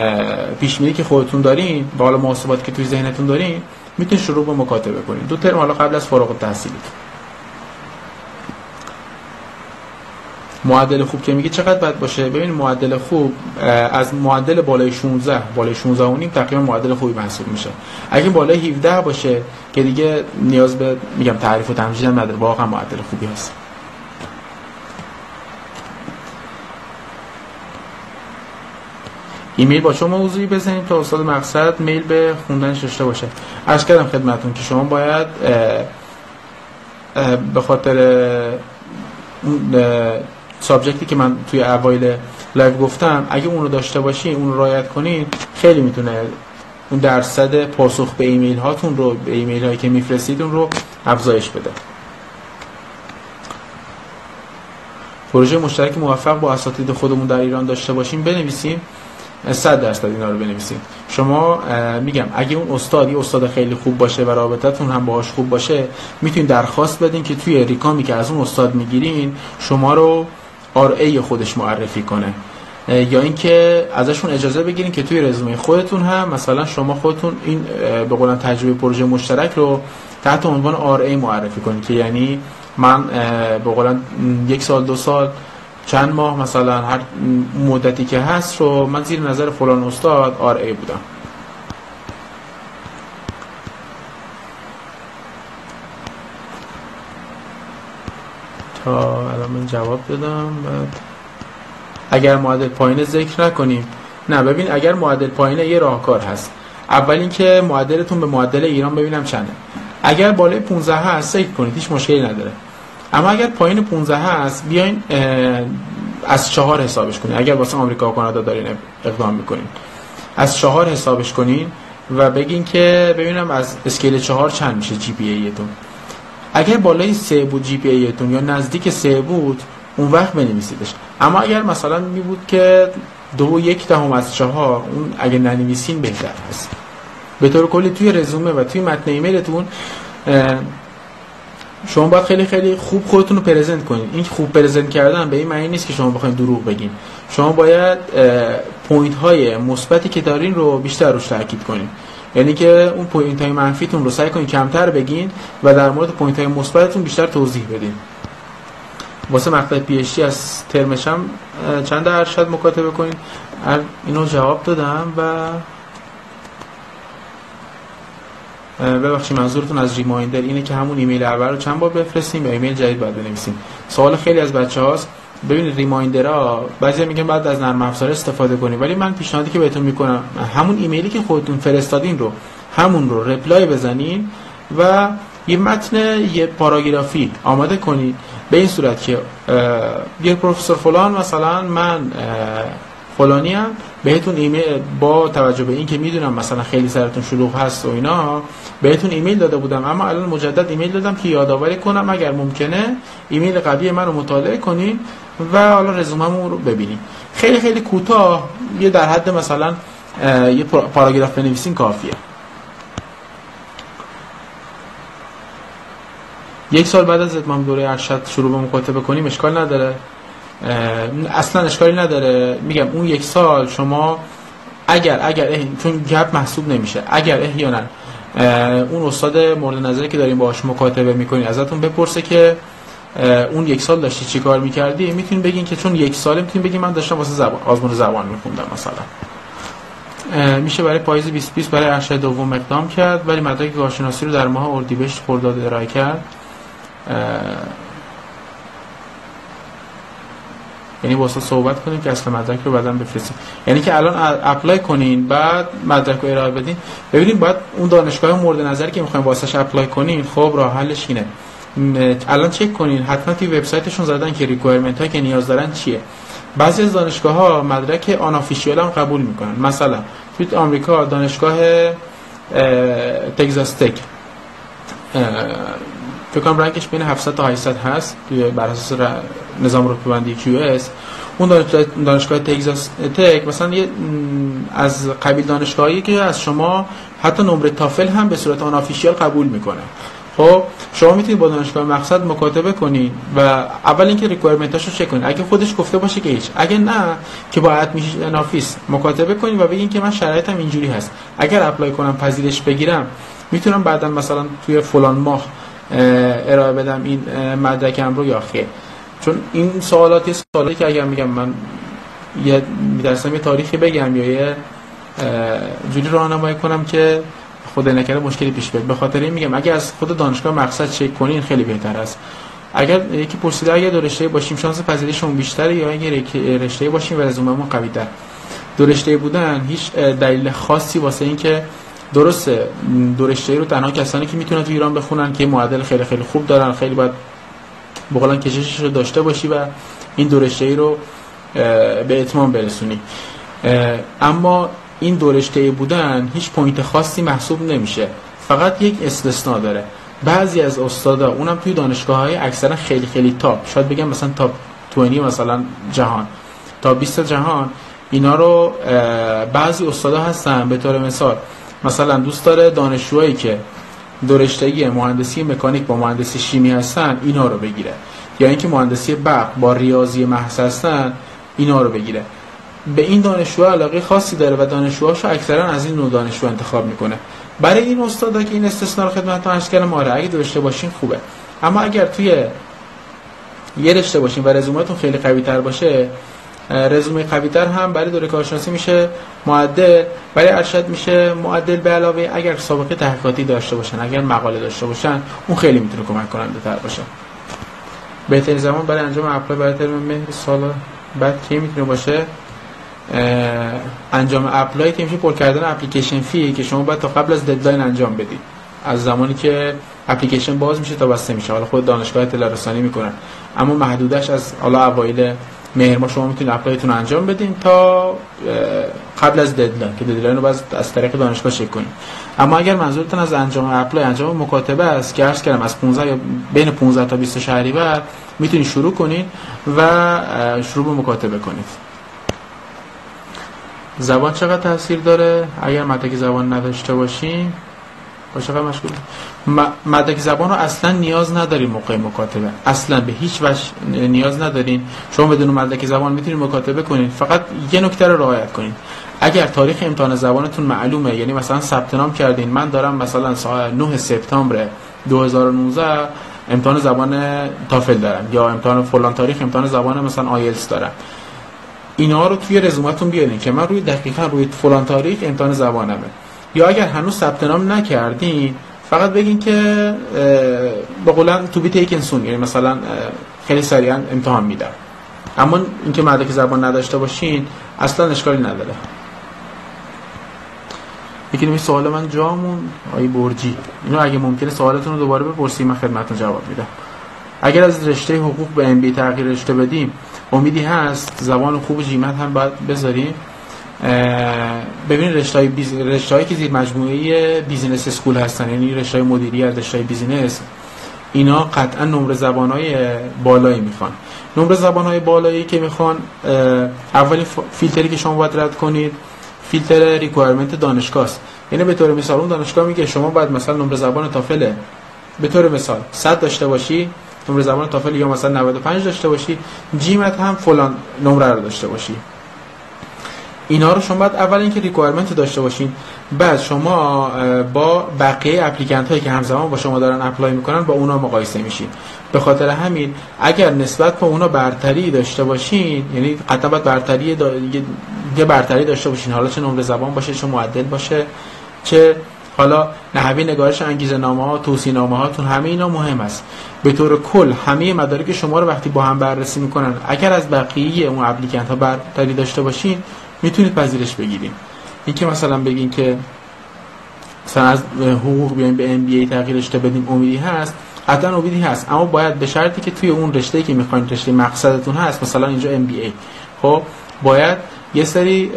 پیش که خودتون دارین با حالا محاسباتی که توی ذهنتون دارین می‌تونید شروع به مکاتبه کنید دو ترم حالا قبل از فارغ التحصیلی. معدل خوب که میگه چقدر باید باشه؟ ببین معدل خوب از معدل بالای 16 بالای 16 و نیم تقریبا معدل خوبی محسوب میشه. اگه بالای 17 باشه که دیگه نیاز به میگم تعریف و تمجید نداره واقعا معدل خوبی هست. ایمیل با چه موضوعی بزنیم تا استاد مقصد میل به خوندنش داشته باشه. عرض کردم خدمتون که شما باید به خاطر subject ی که من توی اوایل لایو گفتم اگه اون رو داشته باشین اون رو رعایت کنین خیلی می‌تونه اون درصد پاسخ به ایمیل هاتون رو به ایمیل هایی که میفرستید اون رو افزایش بده. پروژه مشترک موفق با اساتید خودمون در ایران داشته باشیم. بنویسیم. 100 درصد اینا رو بنویسید شما میگم اگه اون استاد یه استاد خیلی خوب باشه و رابطتون هم باهاش خوب باشه می‌تونید درخواست بدین که توی ریکامی که از اون استاد می‌گیرین شما رو آر ای خودش معرفی کنه. یا اینکه ازشون اجازه بگیرین که توی رزومه خودتون هم مثلا شما خودتون این به قولن تجربه پروژه مشترک رو تحت عنوان آر ای معرفی کنید که یعنی من به قولن یک سال دو سال چند ماه مثلا هر مدتی که هست رو من زیر نظر فلان استاد آر ای بودم. تا الان من جواب دادم بعد اگر معدل پایین ذکر نکنیم. نه ببین اگر معدل پایین یه راهکار هست. اول اینکه معدلتون به معدل ایران ببینم چنده. اگر بالای 15 هست ذکر کنید هیچ مشکلی نداره. اما اگر پایین 15 هست بیاین از چهار حسابش کنین. اگر واسه آمریکا و کانادا دارین اقدام می‌کنین. از چهار حسابش کنین و بگین که ببینم از scale چهار چند میشه GPA تون اگر بالای سه بود GPA تون یا نزدیک سه بود اون وقت بنویسیدش. اما اگر مثلا می بود که دو و یک دهم از چهار اون اگه ننویسین بهتر هست به طور کلی توی رزومه و توی متن ایمیلتون شما باید خیلی خیلی خوب خودتون رو present کنید این خوب present کردن به این معنی نیست که شما بخواید دروغ بگین. شما باید point های مثبتی که دارین رو بیشتر روش تاکید کنید یعنی که اون point های منفیتون رو سعی کنید کمتر بگین و در مورد point های مثبتتون بیشتر توضیح بدین. واسه مقطع پی از ترمش هم چند ارشد مکاتبه کنین. اینو جواب دادم و ببخشید منظورتون از reminder اینه که همون ایمیل اول رو چند بار بفرستیم یا ایمیل جدید باید بنویسیم؟ سوال خیلی از بچه هاست ببینید reminder ها بعضی میگن بعد از نرم افزار استفاده کنیم ولی من پیشنهادی که بهتون می‌کنم همون ایمیلی که خودتون فرستادین رو همون رو reply بزنین و یه متن یه پاراگرافی آماده کنید. به این صورت که یه پروفسور فلان مثلا من فلانی هم بهتون ایمیل با توجه به این که می‌دونم مثلا خیلی سرتون شلوغ هست و اینا بهتون ایمیل داده بودم. اما الان مجدد ایمیل دادم که یادآوری کنم اگر ممکنه ایمیل قبلی من رو مطالعه کنین و حالا رزوممون رو ببینیم. خیلی خیلی کوتاه یه در حد مثلا یه پاراگراف بنویسین کافیه. یک سال بعد از اتمام دوره ارشد شروع به مکاتبه کنیم اشکال نداره. اصلا اشکالی نداره. میگم اون یک سال شما اگر اگر چون گپ محسوب نمیشه. اگر احیانا اون استاد مورد نظری که داریم باهاش مکاتبه می‌کنین ازتون بپرسه که اون یک سال داشتی چی کار می‌کردی؟ می‌تونین بگین که چون یک ساله می‌تونین بگین من داشتم واسه زبان آزمون زبان میخوندم مثلا. میشه برای پاییز 2020 برای ارشد دوم اقدام کرد ولی مدرک کارشناسی رو در ماه اردیبهشت خرداد ارائه کرد. یعنی واسه صحبت کنیم که اصل مدرک رو بعدن بفرستیم یعنی که الان apply کنین بعد مدرک رو ارائه بدین. ببینید بعد اون دانشگاه مورد نظری که می‌خوایم واسش apply کنین خب راه حلش اینه. الان چک کنین حتما توی وبسایتشون زدن که requirement هایی که نیاز دارن چیه. بعضی از دانشگاه ها مدرک آن هم قبول می‌کنن. مثلا توی آمریکا دانشگاه تگزاس تک. فکر کنم رنگش بین 700 تا 800 هست توی بر اساس نظام رتبه‌بندی QS. اون دانشگاه تگزاس تک مثلا یه از قبیل دانشگاهی که از شما حتی نمره تافل هم به صورت آن قبول می‌کنه. خب شما می‌تونید با دانشگاه مقصد مکاتبه کنید و اول اینکه requirement اشو چک کنید. اگه خودش گفته باشه که هیچ. اگه نه که باید با admission office مکاتبه کنید و بگین که من شرایطم اینجوری هست. اگر اپلای کنم پذیرش بگیرم می‌تونم بعدا مثلا توی فلان ماه ارائه بدم این مدرکم رو یا خیر. چون این سوالاتی سوالی که اگر میگم من یه میدرسم یه تاریخی بگم یا یه جوری راهنمایی کنم که خود نکره مشکلی پیش بیاد. به خاطر این میگم اگه از خود دانشگاه مقصد چک کنین خیلی بهتر است. اگر یکی پرسیده اگه دو باشیم شانس پذیرشمون بیشتره یا اگه رشته باشیم و رزوممون قوی تر دو رشته بودن هیچ دلیل خاصی واسه اینکه درسته. دو رشته رو تنها کسانی که می‌تونن تو ایران بخونن که معدل خیلی خیلی خوب دارن خیلی باید بقولن کششش رو داشته باشی و این دو رشته رو به اتمام برسونی. اما این دو رشته بودن هیچ point خاصی محسوب نمیشه. فقط یک استثنا داره. بعضی از استادا اونم توی دانشگاه های اکثرا خیلی خیلی top. شاید بگم مثلا top 20 مثلا جهان. تا 20 جهان. اینا رو بعضی استادا هستن. به طور مثال مثلا دوست داره دانشجوهایی که دورشتگی مهندسی مکانیک با مهندسی شیمی هستن اینا رو بگیره. یا اینکه مهندسی برق با ریاضی محض هستن اینا رو بگیره. به این دانشجو علاقه خاصی داره و دانشجوهاشو اکثرا از این نوع دانشجو انتخاب می‌کنه. برای این استادا که این استثنا رو خدمتتون عرض کردم آره اگه داشته باشین خوبه. اما اگر توی یه رشته باشین و رزومتون خیلی قوی تر باشه رزومه قوی تر هم برای دوره کارشناسی میشه معدل برای ارشد میشه معدل به علاوه اگر سابقه تحقیقاتی داشته باشن اگر مقاله داشته باشن اون خیلی می‌تونه کمک کننده تر باشه. بهترین زمان برای انجام apply برای ترم مهر سال بعد کی می‌تونه باشه؟ انجام apply که میشه پر کردن application fee که شما باید تا قبل از deadline انجام بدید از زمانی که اپلیکیشن باز میشه تا بسته میشه. حالا خود دانشگاه اطلاع رسانی می‌کنن. اما محدودش از حالا اوایل مهر ما شما می‌تونید apply تون انجام بدین تا قبل از deadline که deadline رو باز از طریق دانشگاه چک کنید اما اگر منظورتون از انجام apply انجام مکاتبه است که عرض کردم از 15 یا بین 15 تا 20 شهریور می‌تونید شروع کنید و شروع به مکاتبه کنید. زبان چقدر تاثیر داره؟ اگر مدرک زبان نداشته باشیم چقدر مشغول مدرک زبان رو اصلا نیاز نداریم موقع مکاتبه. اصلا به هیچ وجه نیاز ندارین. شما بدون مدرک زبان می‌تونید مکاتبه کنید فقط یه نکته رو رعایت کنید اگر تاریخ امتحان زبانتون معلومه یعنی مثلا ثبت نام کردین. من دارم مثلا ساعت 9 سپتامبر 2019 امتحان زبان تافل دارم. یا امتحان فلان تاریخ امتحان زبان مثلا آیلتس دارم. اینا رو توی رزومتون بیارین که من روی دقیقا روی فلان تاریخ امتحان زبانمه. یا اگر هنوز ثبت نام نکردین فقط بگین که به قولن تو بی تیکن سون یعنی مثلا خیلی سریعا امتحان میدم. اما اینکه مدرک زبان نداشته باشین اصلا اشکالی نداره. یکی این سوال من جامون؟ آی برجی. اینو اگه ممکنه سوالتون رو دوباره بپرسید من خدمتتون جواب میدم. اگر از رشته حقوق به MBA تغییر رشته بدیم امیدی هست زبان خوب GMAT هم باید بذاریم؟ ببینید رشته های biz... که زیر مجموعه business school هستن یعنی رشته های مدیریت رشته های business اینا قطعا نمره زبان های بالایی می‌خوان. نمره زبان های بالایی که می‌خوان اولین فیلتری که شما باید رد کنید فیلتر requirement دانشگاه است یعنی به طور مثال اون دانشگاه میگه شما باید مثلا نمره زبان تافل به طور مثال 100 داشته باشی نمره زبان تافل یا مثلا 95 داشته باشی GMAT هم فلان نمره رو داشته باشی. اینا رو شما باید اول اینکه requirement داشته باشین. بعد شما با بقیه applicant هایی که همزمان با شما دارن apply می‌کنن با اونا مقایسه میشین. به خاطر همین اگر نسبت به اونا برتری داشته باشین یعنی قطعا باید برتری دا... یه برتری داشته باشین. حالا چه نمره زبان باشه چه معدل باشه چه حالا نحوه نگارش انگیزه نامه ها توصیه نامه هاتون همه اینا مهم است. به طور کل همه مدارک شما رو وقتی با هم بررسی می‌کنن اگر از بقیه اون اپلیکنت ها برتری داشته باشین می‌تونید پذیرش بگیریم اینکه مثلا بگین که مثلا از حقوق بیایم به ام بی ای تغییر رشته بدیم امیدی هست حتما امیدی هست. اما باید به شرطی که توی اون رشته که می‌خواین رشته مقصدتون هست مثلا اینجا ام بی ای خب باید یه سری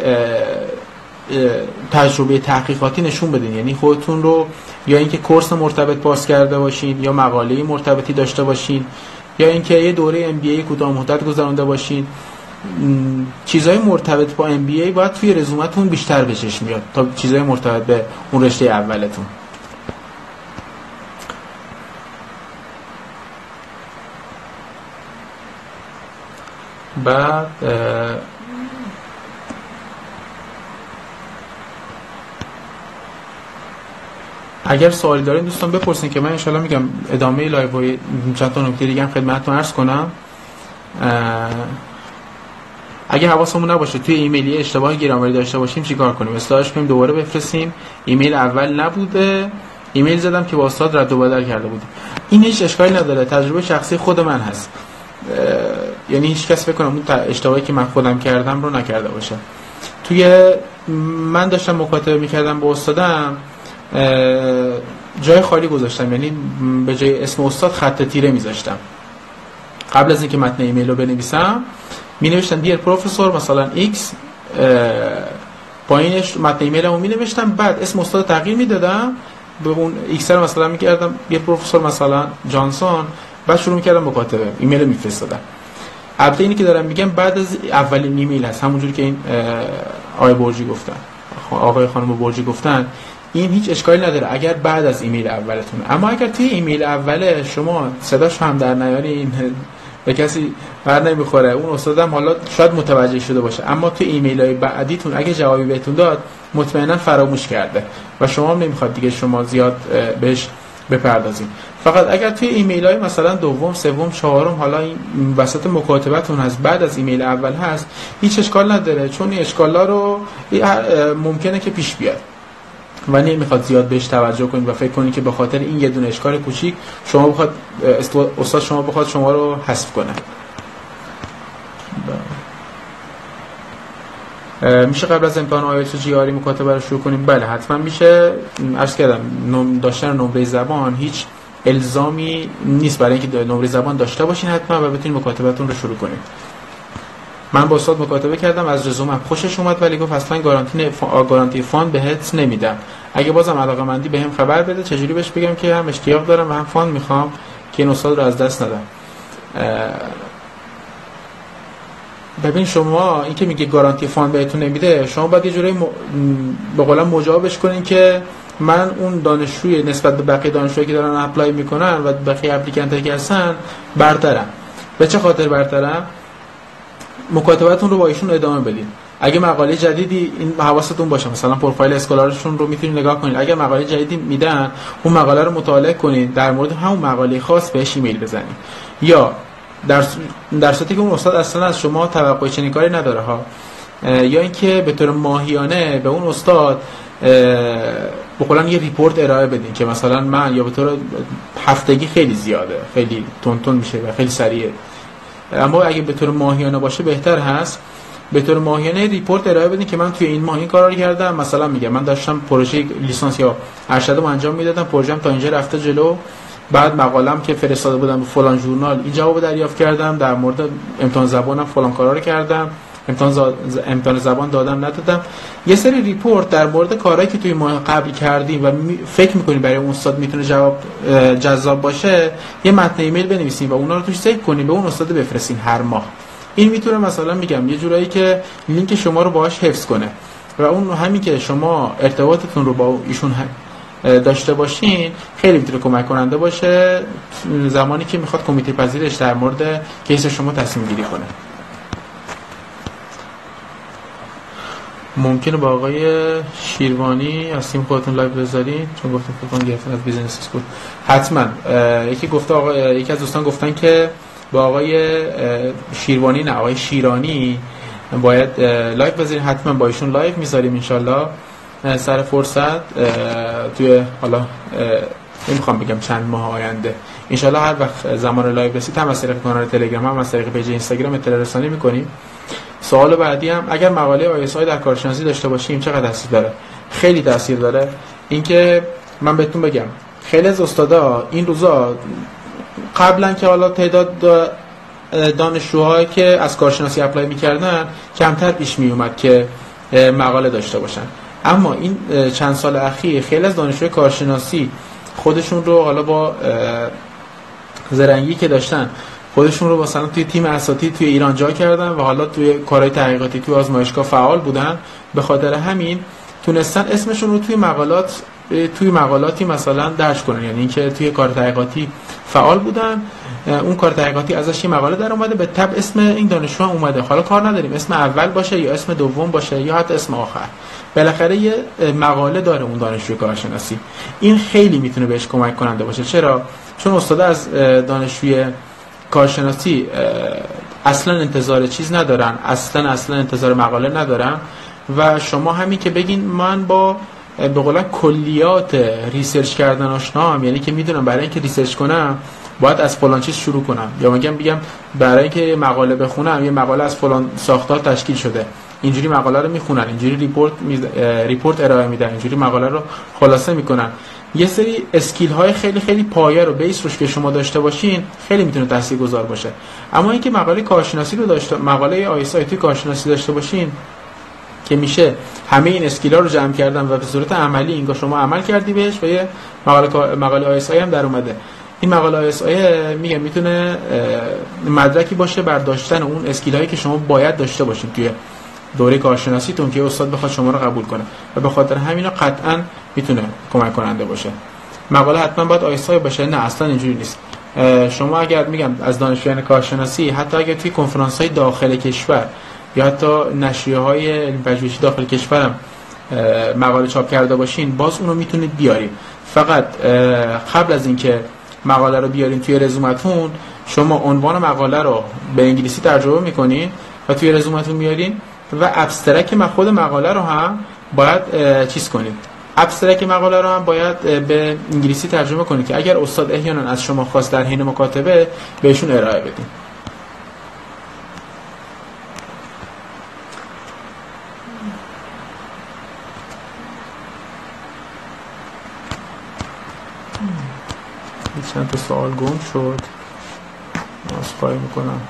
تجربه تحقیقاتی نشون بدین. یعنی خودتون رو یا اینکه کورس مرتبط باز کرده باشین یا مقاله مرتبطی داشته باشین یا اینکه یه دوره ام بی ای کوتاه مدت گذرانده باشین. چیزهای مرتبط با ام بی ای باید توی رزومتون بیشتر بهش میاد تا چیزهای مرتبط به اون رشته اولتون. بعد اگر سوالی دارین دوستان بپرسین که من انشالله میگم ادامه live چند تا نکته دیگه هم خدمتتون عرض کنم. اگه حواسمون نباشه توی ایمیلی اشتباه گرامری داشته باشیم چیکار کنیم؟ اصلاحش کنیم دوباره بفرستیم. ایمیل اول نبوده. ایمیل زدم که با استاد رد و بدل کرده بود این هیچ اشکالی نداره. تجربه شخصی خود من هست. یعنی هیچ کس فکر کنم اون اشتباهی که من خودم کردم رو نکرده باشه. توی من داشتم مکاتبه می‌کردم با استادم جای خالی گذاشتم. یعنی به جای اسم استاد خط تیره میذاشتم. قبل از اینکه متن ایمیل رو بنویسم می نوشتم Dear Professor مثلا X پایینش متن ایمیل رو می نوشتم بعد اسم استاد تغییر می‌دادم به اون X رو مثلا می‌کردم یه پروفسور مثلا جانسون. بعد شروع می‌کردم مکاتبه ایمیل میفرستادم. البته اینی که دارم میگم بعد از اولین ایمیل هست. همونجوری که این آقای برجی گفتن. آقای خانم برجی گفتن. این هیچ اشکالی نداره. اگر بعد از ایمیل اولتون اما اگر توی ایمیل اوله شما صداش هم در نیارین به کسی بر نمی‌خوره. اون استادم حالا شاید متوجه شده باشه. اما تو ایمیل های بعدیتون اگه جوابی بهتون داد مطمئنا فراموش کرده و شما نمی‌خواد دیگه شما زیاد بهش بپردازین فقط اگر توی ایمیل های مثلا دوم سوم چهارم حالا این وسط مکاتبتون هست بعد از ایمیل اول هست هیچ اشکال نداره. چون اشکالا رو ممکنه که پیش بیاد. و نمی‌خواد زیاد بهش توجه کنید و فکر کنید که به خاطر این یه دونه اشکال کوچیک شما بخواد استاد شما بخواد شما رو حذف کنه. میشه قبل از امتحان IELTS GRE مکاتبه رو شروع کنیم؟ بله حتما میشه. عرض کردم داشتن نمره زبان هیچ الزامی نیست. برای اینکه نمره زبان داشته باشین حتما و بتونید مکاتبتون رو شروع کنید من با استاد مکاتبه کردم از رزومم خوشش اومد ولی گفت اصلا guarantee guarantee fund بهت نمیدم. اگه بازم علاقه مندی بهم به خبر بده چجوری بهش بگم که هم اشتیاق دارم و هم fund می‌خوام که این استاد رو از دست ندم. ببین شما این که میگه guarantee fund بهتون نمیده شما باید یه جوری م... به قولم مجابش کنین که من اون دانشجوی نسبت به بقیه دانشجویی که دارن apply می‌کنن و بقیه applicant که هستن برترم. به چه خاطر برترم؟ مکاتبتون رو با ایشون ادامه بدین. اگه مقاله جدیدی این حواستون باشه مثلا profile Scholar شون رو می‌تونید نگاه کنید اگر مقاله جدیدی میدن اون مقاله رو مطالعه کنید در مورد همون مقاله خاص بهش ایمیل بزنید یا در در صورتی که اون استاد اصلا از شما توقع چنین کاری نداره ها یا اینکه به طور ماهیانه به اون استاد بقولن یه report ارائه بدین که مثلا من یا به طور هفتگی خیلی زیاده خیلی تون میشه و خیلی سریعه اما اگه به طور ماهیانه باشه بهتر هست. به طور ماهیانه report ارائه بدین که من توی این ماه این کارا رو کردم. مثلا میگم من داشتم پروژه لیسانس یا ارشدم انجام می‌دادم. پروژه‌ام تا اینجا رفته جلو. بعد مقالم که فرستاده بودم به فلان ژورنال این جواب دریافت کردم. در مورد امتحان زبانم فلان کارا رو کردم. امتحان, امتحان زبان دادم ندادم. یه سری report در مورد کارهایی که توی ماه قبل کردیم و فکر می‌کنیم برای اون استاد می‌تونه جواب جذاب باشه یه متن ایمیل بنویسیم و اونا رو توش save کنیم به اون استاد بفرستیم هر ماه. این می‌تونه مثلا میگم یه جورایی که لینک شما رو باهاش حفظ کنه. و اون همین که شما ارتباطتون رو با ایشون داشته باشین خیلی می‌تونه کمک کننده باشه. زمانی که می‌خواد کمیته پذیرش در مورد case شما تصمیم گیری کنه. ممکنه با آقای شیروانی از تیم خودتون live بذارین؟ چون گفتم فکر کنم گرفتن از business school. حتما. یکی گفته آقا یکی از دوستان گفتن که با آقای شیروانی نه آقای شیرانی باید live بذارین. حتما با ایشون live می‌ذاریم انشالله سر فرصت توی حالا نمی‌خوام بگم چند ماه آینده. انشالله هر وقت زمان live رسید هم از طریق کانال تلگرام هم از طریق page اینستاگرام اطلاع رسانی می‌کنیم. سوال بعدی هم اگر مقاله ISI در کارشناسی داشته باشیم چقدر تاثیر داره؟ خیلی تاثیر داره. اینکه من بهتون بگم خیلی از استادا این روزا قبلا که حالا تعداد دانشجوهایی که از کارشناسی apply می‌کردن کمتر پیش می اومد که مقاله داشته باشن. اما این چند سال اخیر خیلی از دانشجوی کارشناسی خودشون رو حالا با زرنگی که داشتن خودشون رو مثلا توی تیم اساتی توی ایران جا کردن و حالا توی کارهای تحقیقاتی توی آزمایشگاه فعال بودن. به خاطر همین تونستن اسمشون رو توی مقالات توی مقالاتی مثلا درج کنن. یعنی اینکه توی کار تحقیقاتی فعال بودن. اون کار تحقیقاتی ازش یه مقاله در اومده به تب اسم این دانشجو اومده. حالا کار نداریم. اسم اول باشه یا اسم دوم باشه یا حتی اسم آخر. بالاخره یه مقاله داره اون دانشجوی کارشناسی. این خیلی می‌تونه بهش کمک کننده باشه. چرا؟ چون استاد از دانشجوی کارشناسی اصلا انتظار چیز ندارن اصلا اصلا انتظار مقاله ندارن و شما همین که بگین من با به قول کلیات research کردن آشنا هم یعنی که می‌دونم برای اینکه research کنم باید از فلان چیز شروع کنم یا میگم بگم برای اینکه مقاله بخونم یه مقاله از فلان ساختار تشکیل شده اینجوری مقاله رو می‌خونن اینجوری report report ارائه میدن اینجوری مقاله رو خلاصه می‌کنن. یه سری skill های خیلی خیلی پایه رو base روش که شما داشته باشین خیلی می‌تونه تاثیرگذار باشه. اما اینکه مقاله کارشناسی رو داشته مقاله ISI کارشناسی داشته باشین که میشه همه این skill ها رو جمع کردن و به صورت عملی اینگاه شما عمل کردی بهش و یه مقاله مقاله ISI هم در اومده. این مقاله ISI میگه می‌تونه مدرکی باشه بر داشتن اون skill هایی که شما باید داشته باشین توی دوره کارشناسیتون که استاد بخواد شما رو قبول کنه. و به خاطر همینا قطعا می‌تونه کمک کننده باشه. مقاله حتما باید ISI باشه نه اصلا اینجوری نیست. شما اگر میگم از دانشجویان کارشناسی حتی اگر توی کنفرانس های داخل کشور یا حتی نشریه های پژوهشی داخل کشورم مقاله چاپ کرده باشین باز اونو می‌تونید بیارید فقط قبل از اینکه مقاله رو بیارین توی رزومتون شما عنوان مقاله رو به انگلیسی ترجمه می‌کنین و توی رزومتون میارین. و ابسترک خود مقاله رو هم باید چیز کنید. ابسترک مقاله رو هم باید به انگلیسی ترجمه کنید که اگر استاد احیانا از شما خواست در حین مکاتبه بهشون ارائه بدین. چند تا سوال گم شد. از می‌کنم.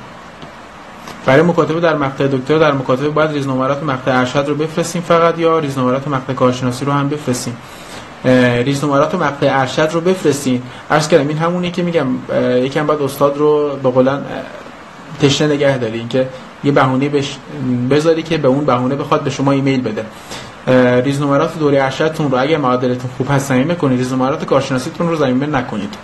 برای مکاتبه در مقطع دکتر در مکاتبه باید ریزنمرات مقطع ارشد رو بفرستیم فقط یا ریزنمرات مقطع کارشناسی رو هم بفرستیم؟ ریزنمرات مقطع ارشد رو بفرستین. عرض کردم این همونی که میگم یکم باید استاد رو به قولن تشنه نگه داری اینکه یه بهونه بش... بذاری که به اون بهونه بخواد به شما ایمیل بده. ریز نمرات دوره ارشدتون رو اگر معدلتون خوب هست ضمیمه کنید. ریز نمرات کارشناسیتون رو ضمیمه نکنید.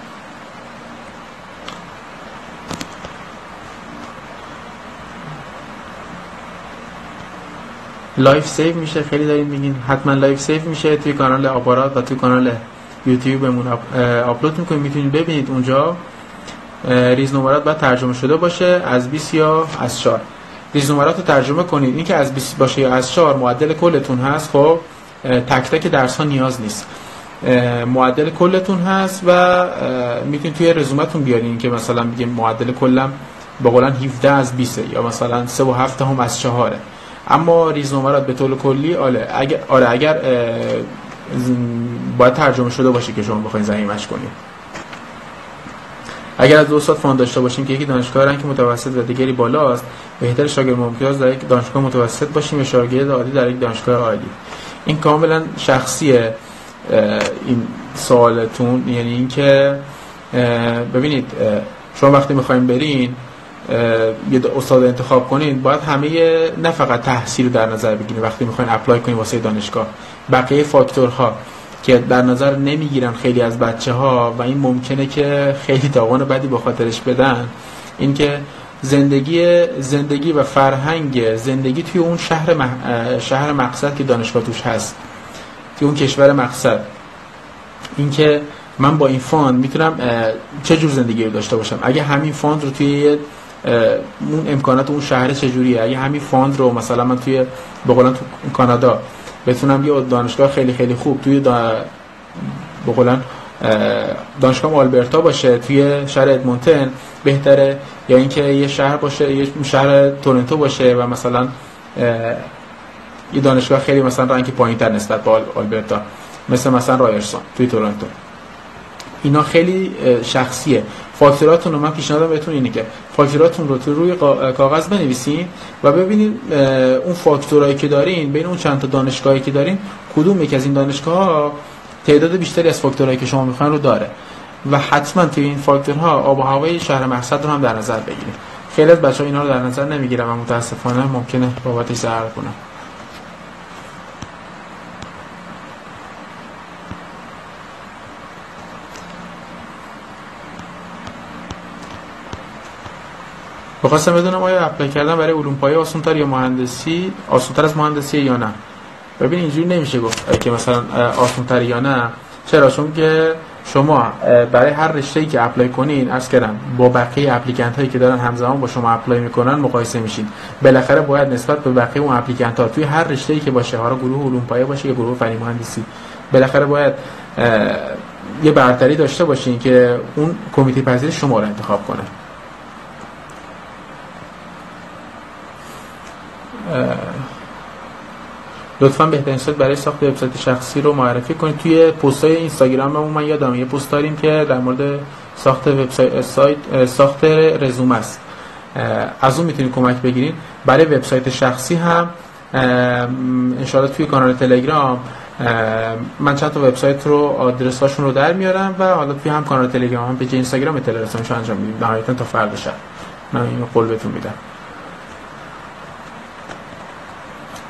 live save میشه. خیلی دارین میگین. حتما live save میشه توی کانال آپارات و توی کانال یوتیوبمون آپلود می‌کنیم. می‌تونید ببینید اونجا. ریز نمرات باید ترجمه شده باشه. از 20 یا از 4 ریز نمرات رو ترجمه کنید. این که از 20 باشه یا از 4 معدل کلتون هست. خب تک تک درس ها نیاز نیست. معدل کلتون هست و می‌تونید توی رزومتون بیارین. که مثلا بگیم معدل کلم به قولن 17 از 20 یا مثلا 3 و 7 دهم از 4 اما ریز نمرات به طور کلی آره اگر آره اگر باید ترجمه شده باشه که شما بخواید ضمیمش کنید اگر از دو استاد fund داشته باشیم که یکی دانشگاه rank متوسط و دیگری بالاست بهتر شاگرد ممتاز در یک دانشگاه متوسط باشیم یا شاگرد عادی در یک دانشگاه عالی. این کاملا شخصیه این سوالتون. یعنی اینکه ببینید شما وقتی می‌خوایم برین یه استاد انتخاب کنین باید همه نه فقط تحصیل در نظر بگیرید. وقتی می‌خواین اپلای کنین واسه دانشگاه. بقیه فاکتورها که در نظر نمی‌گیرن خیلی از بچه ها و این ممکنه که خیلی تاوان بدی با خاطرش بدن اینکه زندگی زندگی و فرهنگ زندگی توی اون شهر شهر مقصد که دانشگاه توش هست توی اون کشور مقصد. اینکه من با این fund می‌تونم چه جور زندگی رو داشته باشم؟ اگه همین fund رو توی اون امکانات اون شهر چجوریه؟ اگه همین fund رو مثلا من توی به تو کانادا بتونم یه دانشگاه خیلی خیلی خوب توی دا بقولن دانشگاه آلبرتا باشه توی شهر ادمونتن بهتره یا اینکه یه شهر باشه یه شهر تورنتو باشه و مثلا یه دانشگاه خیلی مثلا رنگ پایین تر نسبت به آلبرتا مثل مثلا رایرسون توی تورنتو. اینا خیلی شخصیه. فاکتوراتون رو من پیشنهادم بهتون اینه که فاکتوراتون رو تو روی کاغذ بنویسین و ببینید اون فاکتورایی که دارین بین اون چند تا دانشگاهی که دارین کدوم یک از این دانشگاه تعداد بیشتری از فاکتورایی که شما می‌خواین رو داره. و حتما توی این فاکتورها آب و هوای شهر مقصد رو هم در نظر بگیرید خیلی از بچه‌ها اینا رو در نظر نمی‌گیرن و متاسفانه ممکنه بابتش ضرر کنن. بخواستم بدونم آیا اپلای کردن برای علوم پایه آسانتر یا مهندسی آسانتر از مهندسی یا نه؟ ببین اینجوری نمیشه گفت که مثلا آسانتر یا نه. چرا؟ چون که شما برای هر رشته ای که apply کنین از کردم با بقیه applicant هایی که دارن همزمان با شما apply می‌کنن مقایسه میشین. بالاخره باید نسبت به بقیه اون applicant ها توی هر رشته ای که باشه حالا گروه علوم پایه باشه یا گروه فنی مهندسی بالاخره باید یه برتری داشته باشین که اون کمیته پذیرش شما رو انتخاب کنه. لطفا بهترین سایت برای ساخت وبسایت شخصی رو معرفی کنید. توی پست های اینستاگرام من یادم یه پست داریم که در مورد ساخت وبسایت سایت ساخت رزومه است. از اون می‌تونید کمک بگیرید. برای وبسایت شخصی هم انشاءالله توی کانال تلگرام من چند تا وبسایت رو آدرس هاشون رو در میارم و حالا توی هم کانال تلگرام هم پیج اینستاگرام اطلاع انجام میدیم. نهایتا تا فردا شب. من اینو قول بهتون میدم.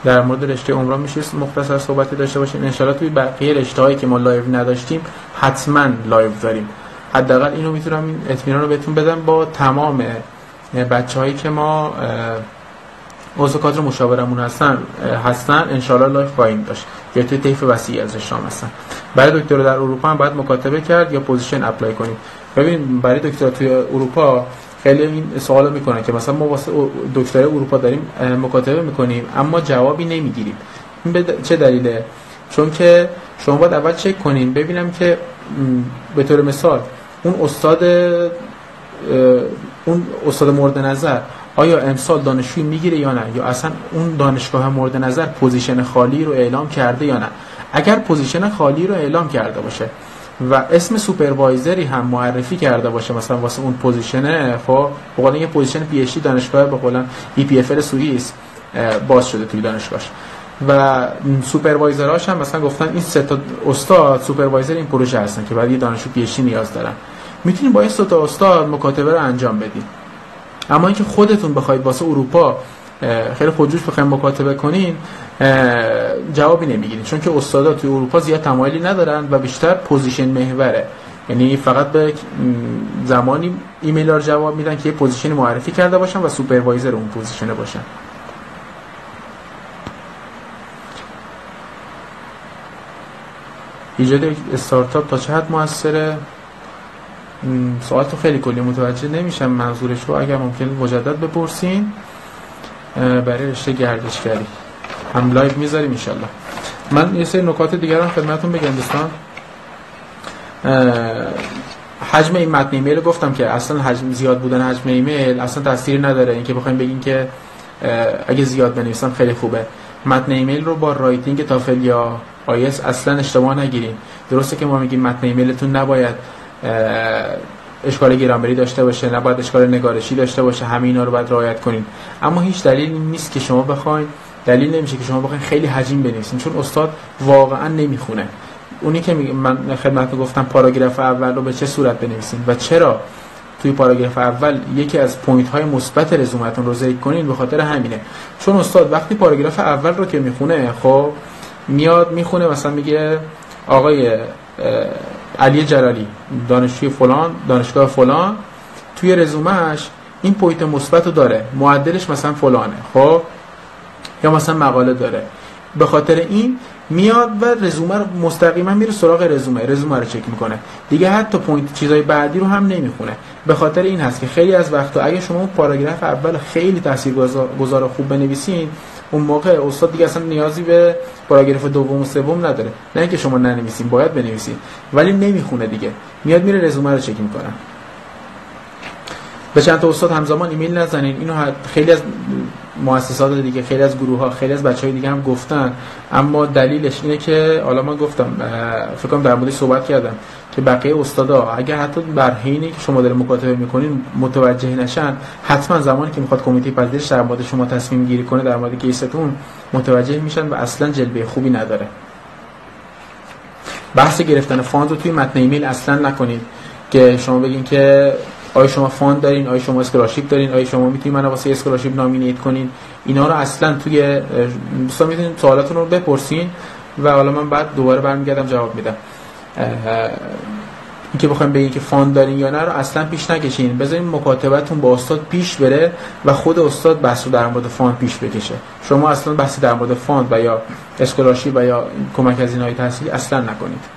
در مورد رشته عمران میشه مختصر صحبتی داشته باشیم. ان توی بقیه رشته هایی که ما لایو نداشتیم حتما لایو داریم. حداقل اینو می‌تونم این اطمینان رو بهتون بدم با تمام بچه هایی که ما عضو کادر مشاورمون هستن هستن الان لایو خواهیم داشت یا توی طیف وسیعی از رشته هستن. برای دکتر در اروپا هم باید مکاتبه کرد یا position apply کنیم. ببین برای دکتر توی اروپا خیلی این سوال می‌کنن که مثلا ما واسه دکتر اروپا داریم مکاتبه می‌کنیم اما جوابی نمی‌گیریم. این به چه دلیله؟ چون که شما باید اول چک کنین ببینم که به طور مثال اون استاد اون استاد مورد نظر آیا امسال دانشجو می‌گیره یا نه؟ یا اصلا اون دانشگاه مورد نظر position خالی رو اعلام کرده یا نه؟ اگر position خالی رو اعلام کرده باشه و اسم supervisor ی هم معرفی کرده باشه مثلا واسه اون position ه خب؟ به یه position PhD دانشگاه به قول EPFL سوئیس باز شده توی دانشگاهش. و supervisor اش هم مثلا گفتن این سه تا استاد supervisor این پروژه هستن که بعد یه دانشجو PhD نیاز دارن. می‌تونید با این سه تا استاد مکاتبه رو انجام بدید اما اینکه خودتون بخواید واسه اروپا خیلی خودجوش بخوایم مکاتبه کنین جوابی نمی‌گیرین چون که استادا توی اروپا زیاد تمایلی ندارن و بیشتر position محوره. یعنی فقط به زمانی ایمیل رو جواب میدن که یه position معرفی کرده باشن و supervisor اون position باشن. ایجاد یک استارتاپ تا چه حد موثره؟ سوال خیلی کلی متوجه نمیشم منظورش رو اگر ممکن مجدد بپرسین. برای رشته گردشگری. هم لایو می‌ذاریم انشالله من یه سری نکات دیگر هم خدمتون بگم دوستان. حجم این متن ایمیل گفتم که اصلا حجم زیاد بودن حجم ایمیل اصلا تاثیری نداره. اینکه بخوایم بگیم که اگه زیاد بنویسم خیلی خوبه. متن ایمیل رو با writing تافل یا آیلتس اصلا اشتباه نگیریم درسته که ما میگیم متن ایمیلتون نباید اشکال گرامری داشته باشه نباید اشکال نگارشی داشته باشه همه اینا رو باید رعایت کنین. اما هیچ دلیل نیست که شما بخواید دلیل نمیشه که شما بخواید خیلی حجم بنویسین چون استاد واقعا نمی‌خونه. اونی که من خدمت گفتم پاراگراف اول رو به چه صورت بنویسین و چرا توی پاراگراف اول یکی از point های مثبت رزومتون رو ذکر کنین به خاطر همینه. چون استاد وقتی پاراگراف اول رو که می‌خونه خب میاد می‌خونه مثلا میگه آقای علی جلالی دانشجوی فلان دانشگاه فلان. توی رزومهش این point مثبت داره. معدلش مثلا فلانه خب؟ یا مثلا مقاله داره. به خاطر این میاد و رزومه رو مستقیما میره سراغ رزومه. رزومه رو چک می‌کنه. دیگه حتی point چیزای بعدی رو هم نمی‌خونه. به خاطر این هست که خیلی از وقتا اگه شما اون پاراگراف اول خیلی تاثیرگذار خوب بنویسین اون موقع استاد دیگه اصلا نیازی به پاراگراف دوم و سوم نداره. نه اینکه شما ننویسین باید بنویسین. ولی نمی‌خونه دیگه. میاد میره رزومه رو چک می‌کنه. به چند تا استاد همزمان ایمیل نزنین. اینو خیلی از مؤسسات دیگه خیلی از گروه ها خیلی از بچه های دیگه هم گفتن. اما دلیلش اینه که حالا من گفتم فکر کنم در موردش صحبت کردم. که بقیه استادا اگر حتی بر حینی که شما داره مکاتبه می‌کنین متوجه نشن حتما زمانی که می‌خواد کمیته پذیرش در مورد شما تصمیم گیری کنه در مورد case تون متوجه میشن و اصلا جلوه خوبی نداره. بحث گرفتن fund رو توی متن ایمیل اصلا نکنید که شما بگین که آیا شما fund دارین آیا شما scholarship دارین آیا شما می‌تونید منو واسه scholarship nominate کنین. اینا رو اصلا توی دوستان می‌تونید سوالاتون رو بپرسین و حالا من بعد دوباره برمیگردم جواب میدم. اینکه بخوایم بگین که fund دارین یا نه رو اصلا پیش نکشین. بذارین مکاتبتون با استاد پیش بره و خود استاد بحث رو در مورد fund پیش بکشه. شما اصلا بحثی در مورد fund و یا scholarship و یا کمک از اینهای تحصیلی اصلا نکنید.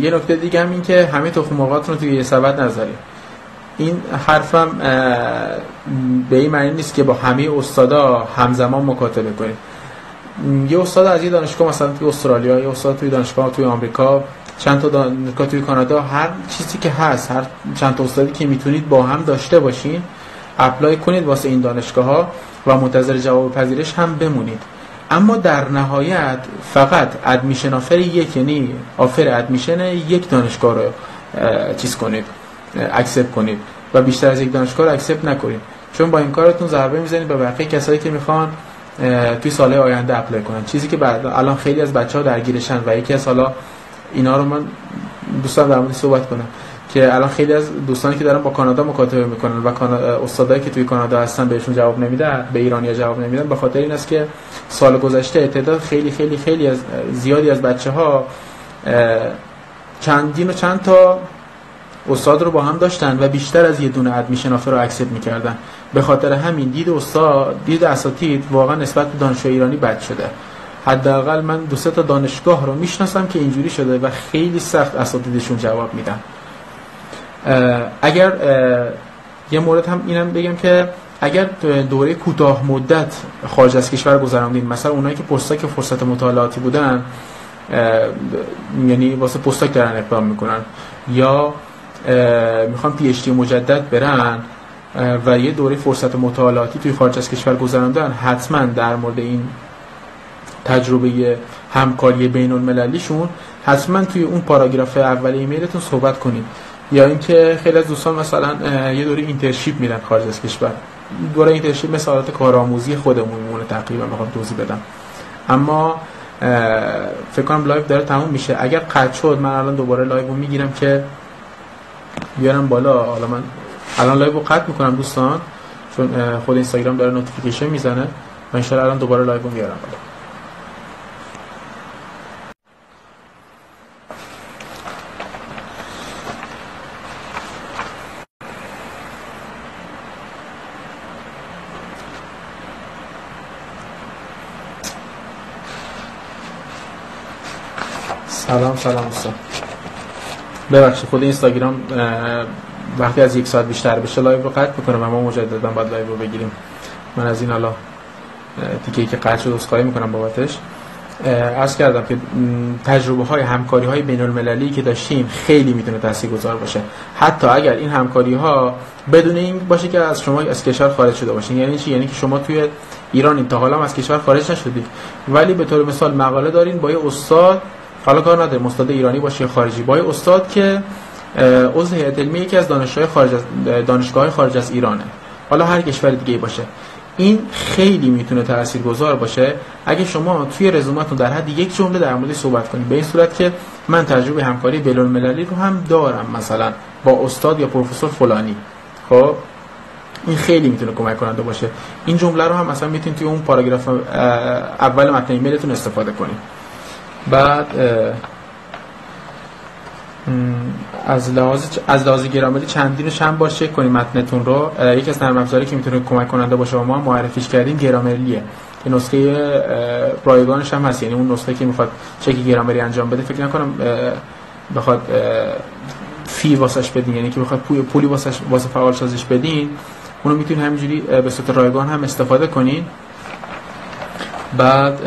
یه نکته دیگه هم این که همه تخم رو توی یه سبد نذارید این حرفم به این معنی نیست که با همه استادا همزمان مکاتبه کنید یه استاد از یه دانشگاه مثلا توی استرالیا یه استاد توی دانشگاه توی آمریکا چند تا دانشگاه توی کانادا هر چیزی که هست هر چند تا استادی که می‌تونید با هم داشته باشین اپلای کنید واسه این دانشگاه ها و منتظر جواب پذیرش هم بمونید. اما در نهایت فقط admission offer یک یعنی offer admission یک دانشگاه رو چیز کنید accept کنید و بیشتر از یک دانشگاه رو accept نکنید. چون با این کارتون ضربه می‌زنید به بقیه کسایی که می‌خوان توی سال آینده apply کنن. چیزی که بعد الان خیلی از بچه ها درگیرشن و یکی از حالا اینا رو من دوستان در صحبت کنم که الان خیلی از دوستانی که دارن با کانادا مکاتبه می‌کنن و استادایی که توی کانادا هستن بهشون جواب نمیدن به ایرانیا جواب نمیدن به خاطر این است که سال گذشته تعداد خیلی خیلی خیلی از زیادی از بچه ها چندین و چند تا استاد رو با هم داشتن و بیشتر از یه دونه ادمیشن آفر رو اکسپت می‌کردن. به خاطر همین دید استاد دید اساتید واقعا نسبت به دانشجو ایرانی بد شده. حداقل من دو سه تا دانشگاه رو می‌شناسم که اینجوری شده و خیلی سخت اساتیدشون جواب میدن. اگر یه مورد هم اینم بگم که اگر دوره کوتاه مدت خارج از کشور گذراندین مثلا اونایی که پستاک فرصت مطالعاتی بودن یعنی واسه پستاک دارن اقدام می‌کنن یا می‌خوان پی اچ مجدد برن و یه دوره فرصت مطالعاتی توی خارج از کشور گذراندن حتما در مورد این تجربه همکاری بین المللیشون حتما توی اون پاراگراف اول ایمیلتون صحبت کنید. یا اینکه خیلی از دوستان مثلا یه دوره internship میرن خارج از کشور. دوره internship مثل کارآموزی خودمون میمونه تقریبا می‌خوام توضیح بدم. اما فکر کنم live داره تموم میشه. اگر قطع شد من الان دوباره live می‌گیرم که بیارم بالا. حالا من الان live رو قطع می‌کنم دوستان چون خود اینستاگرام داره notification می‌زنه. و من الان دوباره live میارم سلام سلام دوستان. ببخشید خود اینستاگرام وقتی از یک ساعت بیشتر بشه live رو قطع می‌کنه و ما مجددا باید live رو بگیریم. من از این حالا تیکه که قطع شد عذرخواهی می‌کنم بابتش. عرض کردم که تجربه های همکاری های بین المللی که داشتیم خیلی می‌تونه تاثیرگذار باشه. حتی اگر این همکاری ها بدون این باشه که از شما از کشور خارج شده باشین. یعنی چی؟ یعنی که شما توی ایران تا حالا از کشور خارج نشدید. ولی به طور مثال مقاله دارین با یه استاد حالا کار نداره استاد ایرانی باشه خارجی. با یه استاد که عضو هیئت علمی یکی از دانشگاه خارج از دانشگاه خارج از ایرانه. حالا هر کشور دیگه باشه. این خیلی می‌تونه تاثیرگذار باشه. اگه شما توی رزومتون در حد یک جمله در مورد صحبت کنید به این صورت که من تجربه همکاری بین المللی رو هم دارم مثلا با استاد یا پروفسور فلانی. خب؟ این خیلی می‌تونه کمک کننده باشه. این جمله رو هم مثلا می‌تونید توی اون پاراگراف اول متن ایمیلتون استفاده کنید. بعد از لحاظ از لحاظ گرامری چندینش هم باشه چک کنیم متنتون رو. یکی از نرم افزاری که می‌تونه کمک کننده باشه ما معرفیش کردیم گرامرلیه که نسخه رایگانش هم هست. یعنی اون نسخه که می‌خواد چک گرامری انجام بده فکر نکنم بخواد فی واسش بدین. یعنی که بخواد پول پولی واسش واسه فعال سازش بدین. اونو می‌تونید همینجوری به صورت رایگان هم استفاده کنین. بعد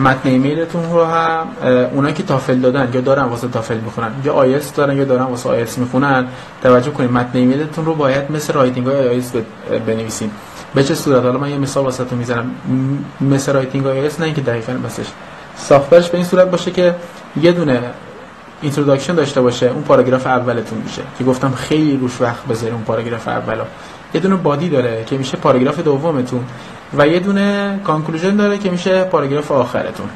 متن ایمیلتون رو هم اونایی که تافل دادن یا دارن واسه تافل می‌خونن یا آیلتس دارن یا دارن واسه آیلتس می‌خونن توجه کنید متن ایمیلتون رو باید مثل writing های آیلتس بنویسین به چه صورت؟ حالا من یه مثال واسهتون می‌زنم. مثل writing های آیلتس نه اینکه دقیقاً مثلش. ساختارش به این صورت باشه که یه دونه introduction داشته باشه اون پاراگراف اولتون میشه. که گفتم خیلی روش وقت بذاریم اون پاراگراف اولو یه دونه body داره که میشه پاراگراف دومتون و یه دونه conclusion داره که میشه پاراگراف آخرتون.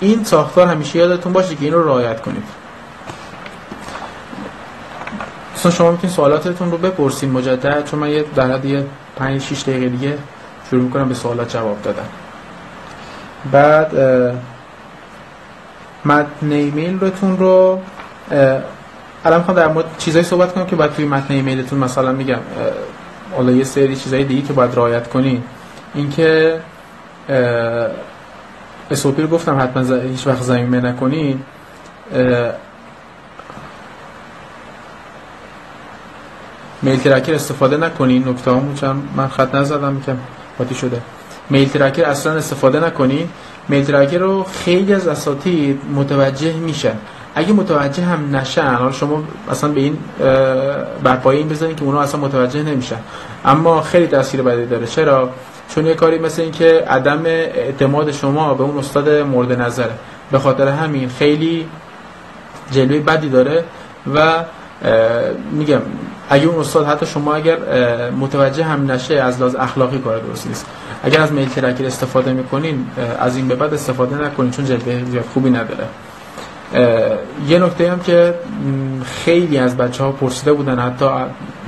این ساختار همیشه یادتون باشه که این رو رعایت کنید. اصلا شما می‌تونید سوالاتتون رو بپرسید مجدد چون من یه در حد یه 5 6 دقیقه دیگه شروع می‌کنم به سوالات جواب دادن. بعد متن ایمیل رتون رو الان می‌خوام در مورد چیزایی صحبت کنم که باید توی متن ایمیلتون مثلا میگم. حالا یه سری چیزای دیگه که باید رعایت کنین اینکه اسوپی رو گفتم حتما هیچ وقت زمینه نکنین میل ترکر استفاده نکنین نکته چند من خط نزدم که باتی شده. میل ترکر اصلا استفاده نکنین میل ترکر رو خیلی از اساتید متوجه میشن. اگه متوجه هم نشن حالا شما اصلا به این برپایی این بزنید که اونا اصلا متوجه نمیشن. اما خیلی تاثیر بدی داره. چرا؟ چون یه کاری مثل این که عدم اعتماد شما به اون استاد مورد نظره به خاطر همین خیلی جلوه بدی داره و میگم اگه اون استاد حتی شما اگر متوجه هم نشه از لحاظ اخلاقی کار درست نیست. اگر از میل ترکر استفاده می‌کنین از این به بعد استفاده نکنین چون جلوه خوبی نداره. یه نکته هم که خیلی از بچه ها پرسیده بودن حتی